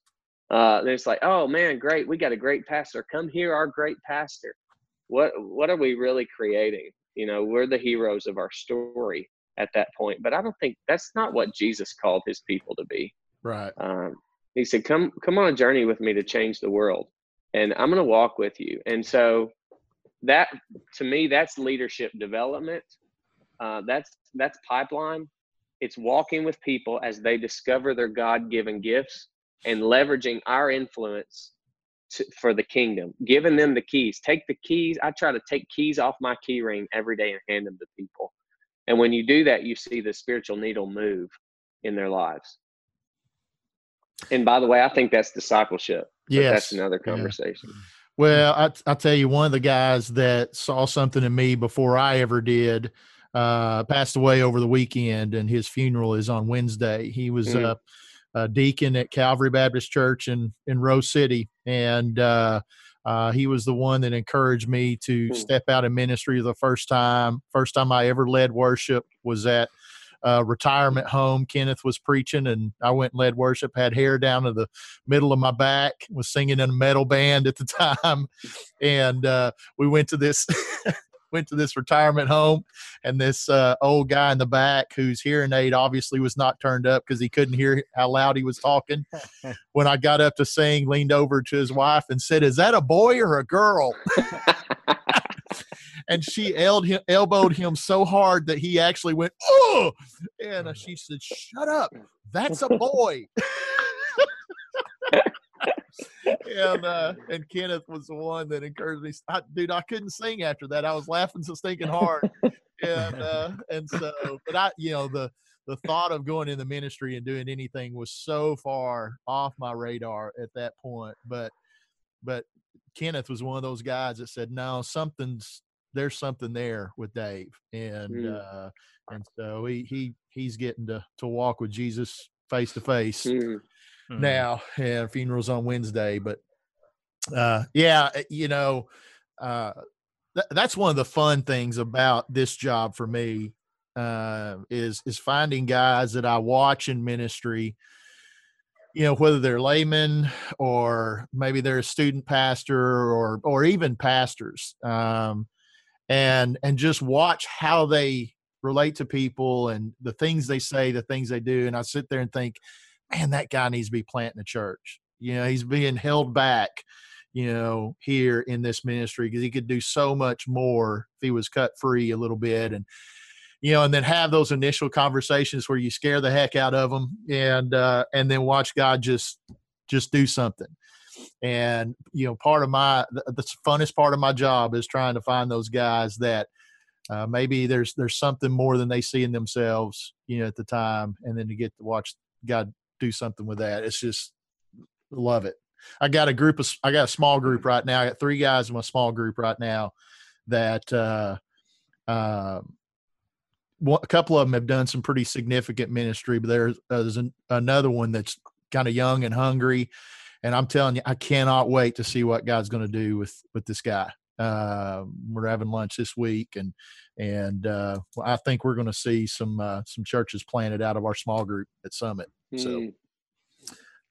Uh, then it's like, oh man, great. We got a great pastor. Come hear our great pastor. What what are we really creating? You know, we're the heroes of our story at that point. But I don't think that's not what Jesus called his people to be. Right. Um, he said, "Come, come on a journey with me to change the world, and I'm going to walk with you." And so, that to me, that's leadership development. Uh, that's that's pipeline. It's walking with people as they discover their God-given gifts and leveraging our influence to, for the kingdom, giving them the keys. Take the keys. I try to take keys off my key ring every day and hand them to people. And when you do that, you see the spiritual needle move in their lives. And by the way, I think that's discipleship. Yes. That's another conversation. Yeah. Well, I, I'll tell you, one of the guys that saw something in me before I ever did uh, passed away over the weekend, and his funeral is on Wednesday. He was mm. a, a, deacon at Calvary Baptist Church in, in Rose City, and uh, uh, he was the one that encouraged me to hmm. step out in ministry the first time. First time I ever led worship was at a retirement home. Kenneth was preaching, and I went and led worship. Had hair down to the middle of my back. Was singing in a metal band at the time, and uh, we went to this went to this retirement home, and this uh, old guy in the back whose hearing aid obviously was not turned up because he couldn't hear how loud he was talking. when I got up to sing, leaned over to his wife and said, "Is that a boy or a girl?" and she him, elbowed him so hard that he actually went, "Oh!" And uh, she said, "Shut up, that's a boy." and uh, and Kenneth was the one that encouraged me. I, dude, I couldn't sing after that. I was laughing so stinking hard, and uh, and so, but I, you know, the the thought of going in the ministry and doing anything was so far off my radar at that point. But but Kenneth was one of those guys that said, no, something's there's something there with Dave, and mm. uh, and so he he he's getting to to walk with Jesus face to face mm mm. now. And funerals on Wednesday, but uh, yeah, eh, you know, uh, th- that's one of the fun things about this job for me uh, is is finding guys that I watch in ministry. You know, whether they're laymen or maybe they're a student pastor or or even pastors, um, and and just watch how they relate to people and the things they say, the things they do, and I sit there and think, man, that guy needs to be planting a church. You know, he's being held back, you know, here in this ministry because he could do so much more if he was cut free a little bit and you know, and then have those initial conversations where you scare the heck out of them and uh and then watch God just just do something. And you know, part of my the, the funnest part of my job is trying to find those guys that uh, maybe there's there's something more than they see in themselves, you know, at the time, and then to get to watch God do something with that. It's just love it. I got a group of I got a small group right now. I got three guys in my small group right now that uh, uh, a couple of them have done some pretty significant ministry, but there's, uh, there's an, another one that's kind of young and hungry. And I'm telling you, I cannot wait to see what God's going to do with with this guy. Uh, we're having lunch this week, and and uh, I think we're going to see some uh, some churches planted out of our small group at Summit. So, mm.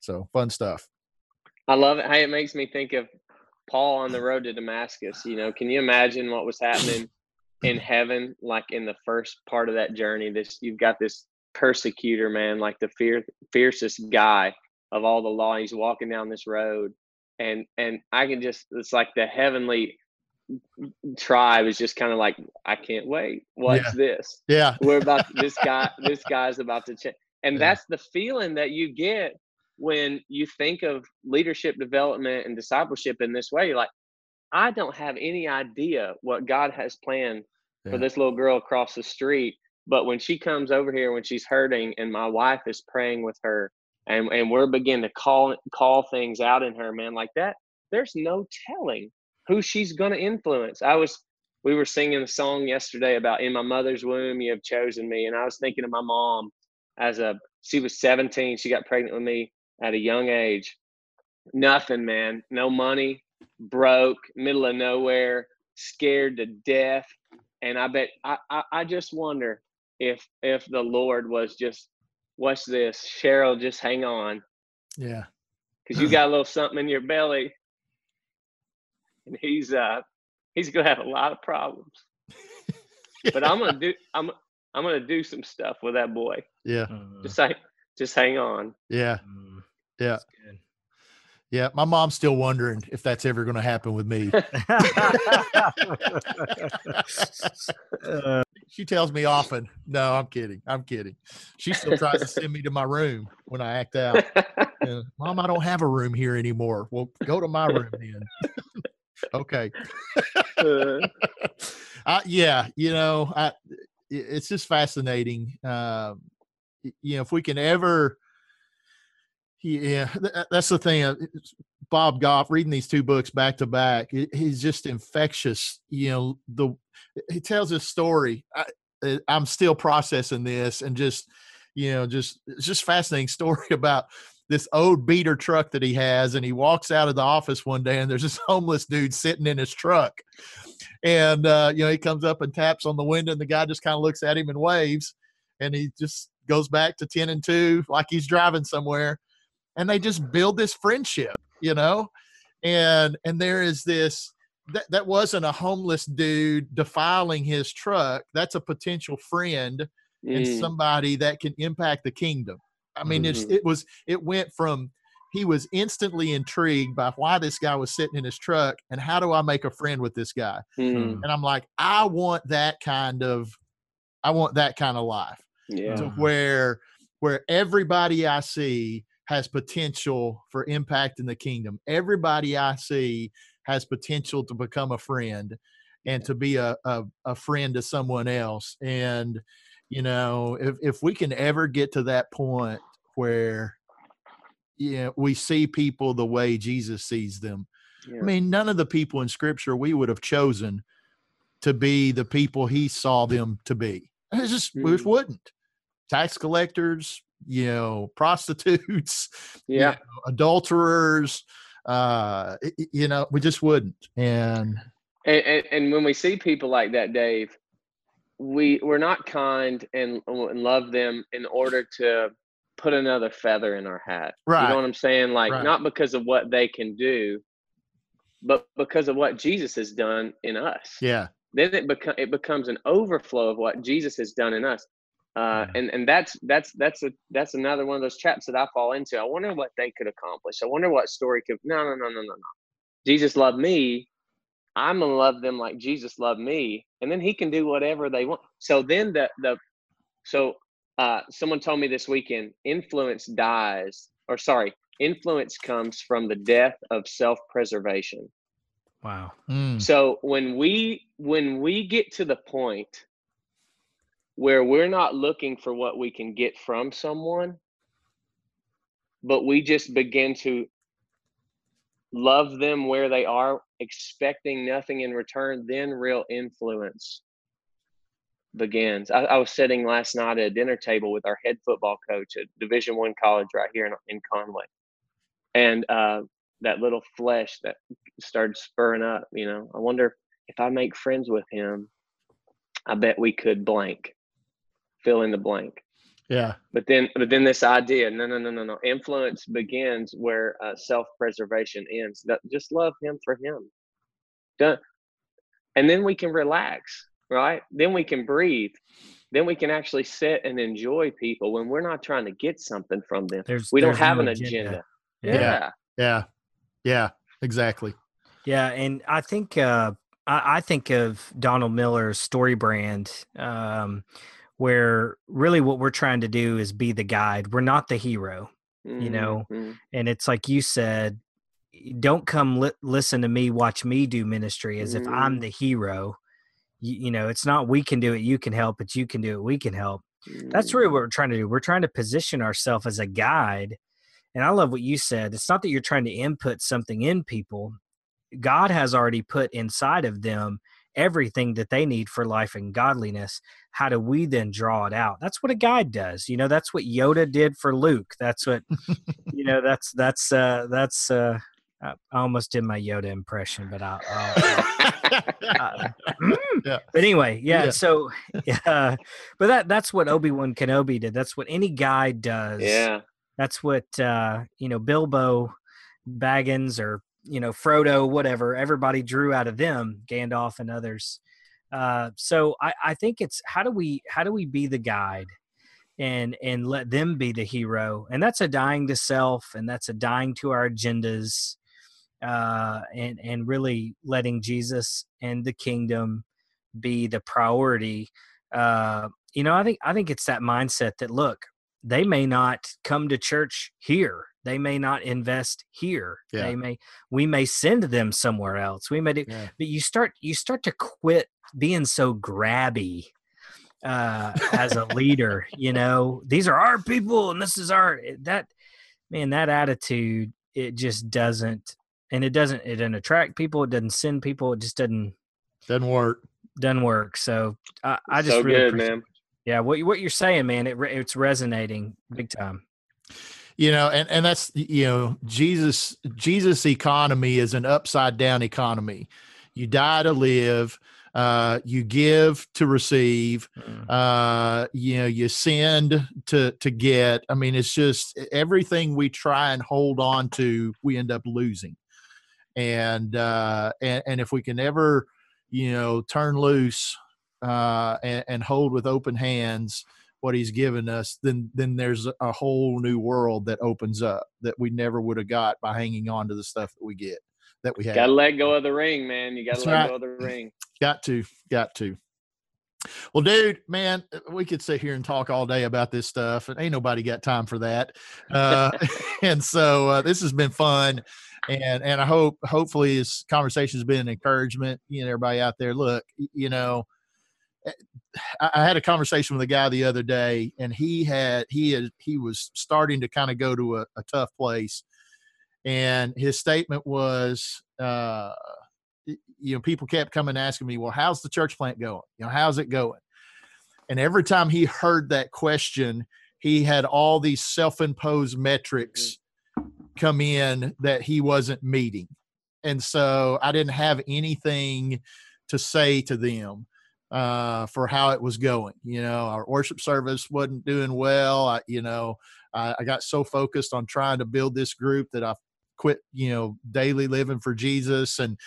so fun stuff. I love it. Hey, it makes me think of Paul on the road to Damascus. You know, can you imagine what was happening in heaven, like in the first part of that journey? This you've got this persecutor, man, like the fear, fiercest guy of all the law. He's walking down this road, and and I can just it's like the heavenly tribe is just kind of like, I can't wait. What's yeah. this? Yeah, we're about this guy. This guy's about to change and yeah. that's the feeling that you get when you think of leadership development and discipleship in this way like I don't have any idea what God has planned Yeah. for this little girl across the street. But when she comes over here, when she's hurting, and my wife is praying with her, and and we're beginning to call call things out in her, man, like that. There's no telling who she's going to influence. I was we were singing a song yesterday about in my mother's womb you have chosen me, and I was thinking of my mom as a she was 17, she got pregnant with me at a young age. Nothing, man. No money, broke, middle of nowhere, scared to death. And I bet I, I, I just wonder if if the Lord was just what's this? Cheryl, just hang on. Yeah. Because you got a little something in your belly. And he's uh he's gonna have a lot of problems. But I'm gonna do I'm I'm gonna do some stuff with that boy. Yeah. Mm, Just hang just hang on. Yeah. mm, Yeah. Yeah. My mom's still wondering if that's ever going to happen with me. Uh, she tells me often, no, I'm kidding. I'm kidding. She still tries to send me to my room when I act out. Uh, Mom, I don't have a room here anymore. Well, go to my room then. Okay. Uh, I, yeah, you know, I, it's just fascinating. Um, you know, if we can ever, yeah, uh, that's the thing. uh, Bob Goff reading these two books back to back, he's just infectious. You know, the he tells this story. I, uh, I'm still processing this, and just you know, just it's just fascinating story about this old beater truck that he has, and he walks out of the office one day, and there's this homeless dude sitting in his truck, and uh, you know, he comes up and taps on the window, and the guy just kind of looks at him and waves, and he just goes back to ten and two like he's driving somewhere, and they just build this friendship, you know, and and there is this. That, that wasn't a homeless dude defiling his truck. That's a potential friend and mm, somebody that can impact the kingdom. I mean, it's, Mhm. it was it went from he was instantly intrigued by why this guy was sitting in his truck and how do I make a friend with this guy? mm, And I'm like, I want that kind of I want that kind of life yeah. to where where everybody I see has potential for impact in the kingdom. Everybody I see has potential to become a friend and to be a, a, a friend to someone else. And, you know, if, if we can ever get to that point where, you know, we see people the way Jesus sees them. yeah. I mean, none of the people in scripture we would have chosen to be the people he saw them to be. It just, we just Mm. wouldn't. Tax collectors, you know, prostitutes, you yeah. know, adulterers, uh, you know, we just wouldn't. And And, and and when we see people like that, Dave, we we're not kind and, and love them in order to put another feather in our hat. Right. You know what I'm saying? Like Right. not because of what they can do, but because of what Jesus has done in us. yeah, Then it become it becomes an overflow of what Jesus has done in us. Uh, Yeah. and and that's that's that's a that's another one of those traps that I fall into. I wonder what they could accomplish. I wonder what story could. No, no, no, no, no, no. Jesus loved me. I'm gonna love them like Jesus loved me, and then He can do whatever they want. So then the the so uh, someone told me this weekend, influence dies, or sorry, influence comes from the death of self preservation. wow. Mm, So when we when we get to the point where we're not looking for what we can get from someone, but we just begin to love them where they are, expecting nothing in return, then real influence begins. I, I was sitting last night at a dinner table with our head football coach at Division One college right here in, in Conway, and uh, that little flesh that started spurring up. You know, I wonder if I make friends with him. I bet we could blank, fill in the blank. Yeah, But then, but then this idea, no, no, no, no, no. Influence begins where uh, self-preservation ends. Just love him for him. Done. And then we can relax, right? Then we can breathe. Then we can actually sit and enjoy people when we're not trying to get something from them. There's We don't have no an agenda. Yeah. Yeah. yeah, yeah, exactly. Yeah, and I think uh, I, I think of Donald Miller's StoryBrand, um, where really what we're trying to do is be the guide. We're not the hero, You know, Mhm. and it's like you said, don't come li- listen to me, watch me do ministry as if I'm Mm. the hero. You, you know, it's not we can do it, you can help, but you can do it, we can help. That's really what we're trying to do. We're trying to position ourselves as a guide. And I love what you said. It's not that you're trying to input something in people. God has already put inside of them everything that they need for life and godliness. How do we then draw it out? That's what a guide does. You know, that's what Yoda did for Luke. That's what you know, that's that's uh that's uh I I almost did my Yoda impression, but I'll, I'll uh, mm. Yeah. But anyway, yeah. Yeah. So, yeah, but that that's what Obi Wan Kenobi did. That's what any guide does. yeah. That's what uh, you know, Bilbo Baggins or you know Frodo, whatever. Everybody drew out of them, Gandalf and others. Uh, so I, I think it's how do we how do we be the guide and and let them be the hero and that's a dying to self and that's a dying to our agendas uh and and really letting jesus and the kingdom be the priority uh you know i think i think it's that mindset that look they may not come to church here they may not invest here Yeah. they may we may send them somewhere else we may do Yeah. but you start you start to quit being so grabby uh as a leader you know these are our people and this is our that man that attitude it just doesn't and it doesn't it doesn't attract people it doesn't send people it just doesn't Doesn't work. doesn't work so i, I just so really good, man. Yeah what, what you're saying man it, it's resonating big time. You know and and that's you know jesus jesus economy is an upside down economy. You die to live uh you give to receive Mm. uh you know you send to to get. I mean it's just everything we try and hold on to we end up losing. And uh and, and if we can ever you know turn loose uh and, and hold with open hands what he's given us then then there's a whole new world that opens up that we never would have got by hanging on to the stuff that we get that we have Gotta let go of the ring, man. You gotta let right. go of the ring. Got to, got to. Well, dude, man, we could sit here and talk all day about this stuff, and ain't nobody got time for that. Uh, and so uh, this has been fun, and and I hope hopefully this conversation has been an encouragement. You know, everybody out there, look, you know, I, I had a conversation with a guy the other day, and he had he had he was starting to kind of go to a, a tough place, and his statement was. Uh, you know, people kept coming asking me, well, how's the church plant going? You know, how's it going? And every time he heard that question, he had all these self imposed metrics come in that he wasn't meeting. And so I didn't have anything to say to them uh, for how it was going. You know, our worship service wasn't doing well. I, you know, I, I got so focused on trying to build this group that I quit, you know, daily living for Jesus and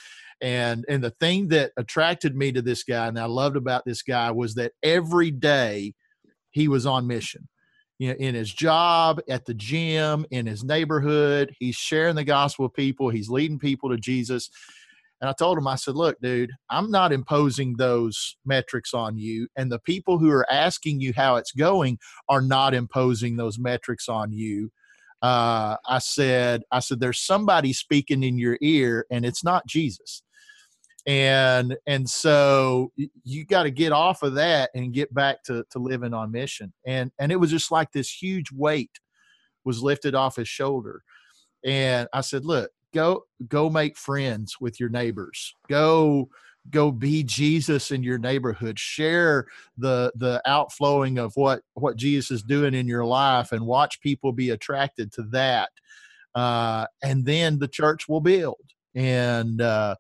and and the thing that attracted me to this guy and I loved about this guy was that every day he was on mission. You know, in his job, at the gym, in his neighborhood, he's sharing the gospel with people, he's leading people to Jesus. And I told him, I said, look, dude, I'm not imposing those metrics on you. And the people who are asking you how it's going are not imposing those metrics on you. Uh, I said, I said, there's somebody speaking in your ear, and it's not Jesus. And and so you got to get off of that and get back to to living on mission. And and it was just like this huge weight was lifted off his shoulder. And I said, look, go go make friends with your neighbors. Go go be Jesus in your neighborhood. Share the the outflowing of what what Jesus is doing in your life and watch people be attracted to that. Uh, and then the church will build. And uh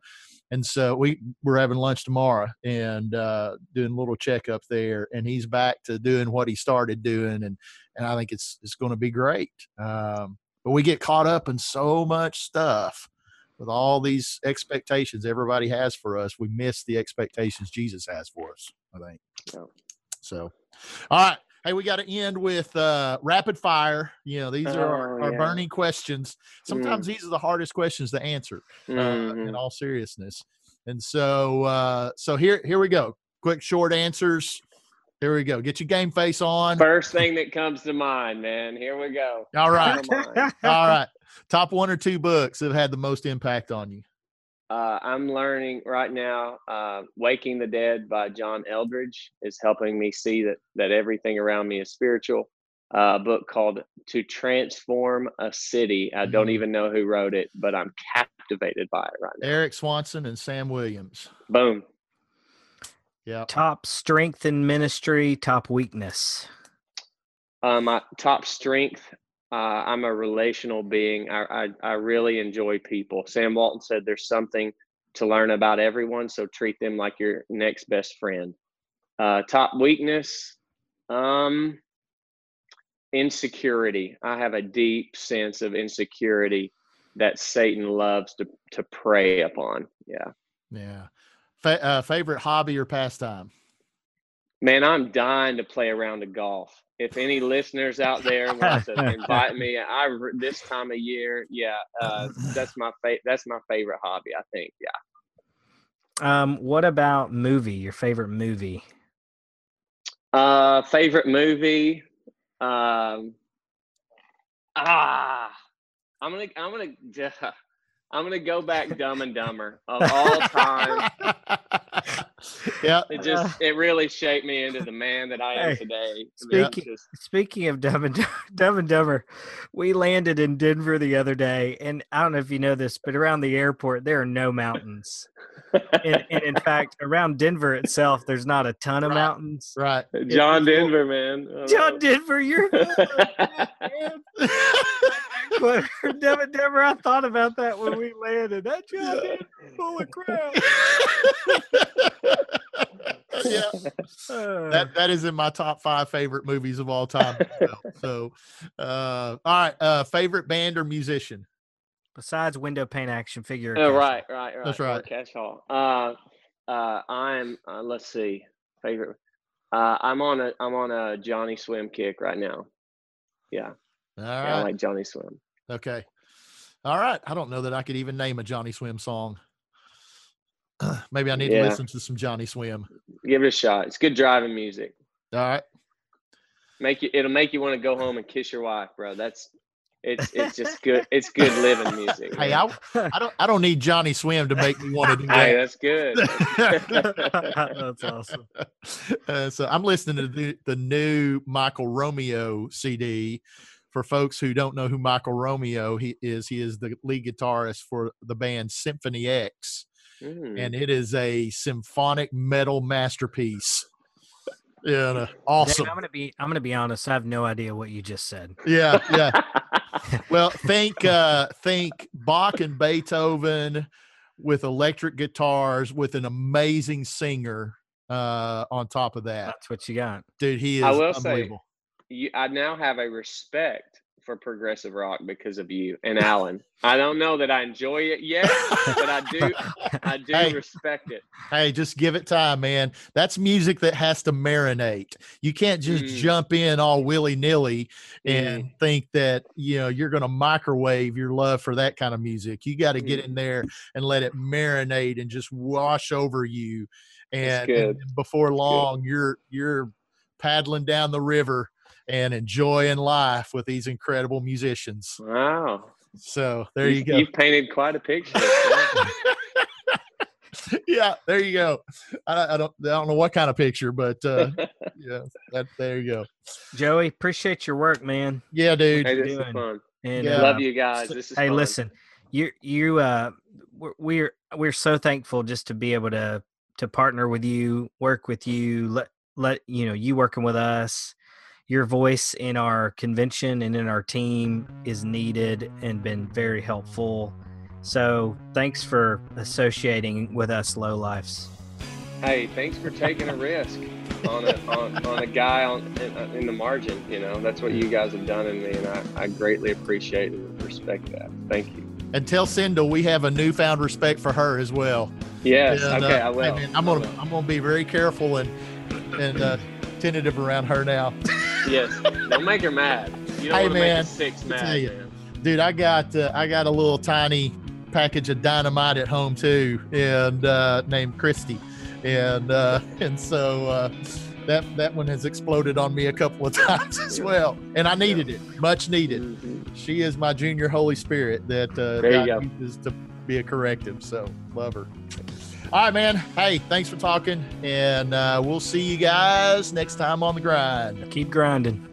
and so we we're having lunch tomorrow and uh, doing a little checkup there, and he's back to doing what he started doing, and and I think it's it's going to be great. Um, but we get caught up in so much stuff with all these expectations everybody has for us. We miss the expectations Jesus has for us. I think. Yeah. So, all right. Hey, we got to end with uh, rapid fire. You know, these are our, Oh, our yeah. burning questions. Sometimes these are the hardest questions to answer uh, Mhm. in all seriousness. And so, uh, so here, here we go. Quick, short answers. Here we go. Get your game face on. First thing that comes to mind, man. Here we go. All right. All right. top one or two books that have had the most impact on you. Uh, I'm learning right now. Uh, Waking the Dead by John Eldredge is helping me see that that everything around me is spiritual. Uh, a book called To Transform a City. I don't Mhm. even know who wrote it, but I'm captivated by it right now. Eric Swanson and Sam Williams. Boom. Yeah. Top strength in ministry, top weakness. Um, my top strength. Uh, I'm a relational being. I, I I really enjoy people. Sam Walton said there's something to learn about everyone, so treat them like your next best friend. Uh, top weakness. Um, insecurity. I have a deep sense of insecurity that Satan loves to to prey upon. Yeah. Yeah. Fa- uh, favorite hobby or pastime? Man, I'm dying to play around the golf. If any listeners out there want to invite me, I this time of year, yeah, uh, that's my fa- that's my favorite hobby. I think, yeah. Um, what about movie? Your favorite movie? Uh, favorite movie? Um, ah, I'm gonna I'm gonna I'm gonna go back Dumb and Dumber of all time. yeah. It just uh. it really shaped me into the man that I am Hey, today. Speaking- just- Speaking of Dumb and Dumb and Dumber, we landed in Denver the other day, and I don't know if you know this, but around the airport there are no mountains, and, and in fact, around Denver itself, there's not a ton of Right. mountains. Right. Uh, John Denver, man. I John Denver, you're it. but for Dumb and Dumber. I thought about that when we landed. That John Denver full of crap. yeah. That that is in my top five favorite movies of all time. so, uh, all right. Uh, favorite band or musician? besides window pane action figure, Oh, right, right, right. That's Or right. Cash Hall. Uh, uh, I'm. Uh, let's see. Favorite. Uh, I'm on a. I'm on a Johnny Swim kick right now. Yeah, All yeah I like Johnny Swim. Okay. All right. I don't know that I could even name a Johnny Swim song. Maybe I need Yeah. to listen to some Johnny Swim. Give it a shot. It's good driving music. All right. Make you. It'll make you want to go home and kiss your wife, bro. That's. It's. It's just good. It's good living music. Hey. I, I don't I don't need Johnny Swim to make me want to do that. Hey, that. that's good. That's awesome. Uh, so I'm listening to the, the new Michael Romeo CD. For folks who don't know who Michael Romeo he is, he is the lead guitarist for the band Symphony X, Mm. and it is a symphonic metal masterpiece. Yeah, Dave, awesome. I'm gonna be. I'm gonna be honest. I have no idea what you just said. Yeah, yeah. Well, think uh think Bach and Beethoven with electric guitars with an amazing singer uh on top of that. That's what you got. Dude, he is I will say- unbelievable. you, I now have a respect for progressive rock because of you and Alan. I don't know that I enjoy it yet, but I do. I do Hey. respect it. Hey, just give it time, man. That's music that has to marinate. You can't just Mm. jump in all willy nilly and think that you know you're going to microwave your love for that kind of music. You got to get Mm. in there and let it marinate and just wash over you. And, and before long, you're you're paddling down the river and enjoying life with these incredible musicians. Wow. So there you You've- go. You've painted quite a picture. yeah, there you go. I, I don't I don't know what kind of picture, but uh, yeah, that there you go. Joey, appreciate your work, man. Yeah, dude. hey, this is fun. And Yeah. uh, Love you guys. This is hey, fun. listen, you you uh, we're, we're we're so thankful just to be able to to partner with you, work with you, let let you know you working with us. Your voice in our convention and in our team is needed and been very helpful. So thanks for associating with us, low lifes. Hey, thanks for taking a risk on a on, on a guy on in, uh, in the margin. You know, that's what you guys have done in me, and I, I greatly appreciate and respect that. Thank you. And tell Sindel we have a newfound respect for her as well. Yes. And, okay, uh, I will. hey, man, I'm I gonna will. I'm gonna be very careful and and uh, tentative around her now. Yes. Don't make her mad. You don't Hey, want to man, make six mad. tell you. man. Dude, I got uh, I got a little tiny package of dynamite at home too, and uh, named Christy, and uh, and so uh, that that one has exploded on me a couple of times as well, and I needed it, much needed. Mhm. she is my junior Holy Spirit that uh, God uses to be a corrective. So love her. All right, man. Hey, thanks for talking, and uh, we'll see you guys next time on the grind. Keep grinding.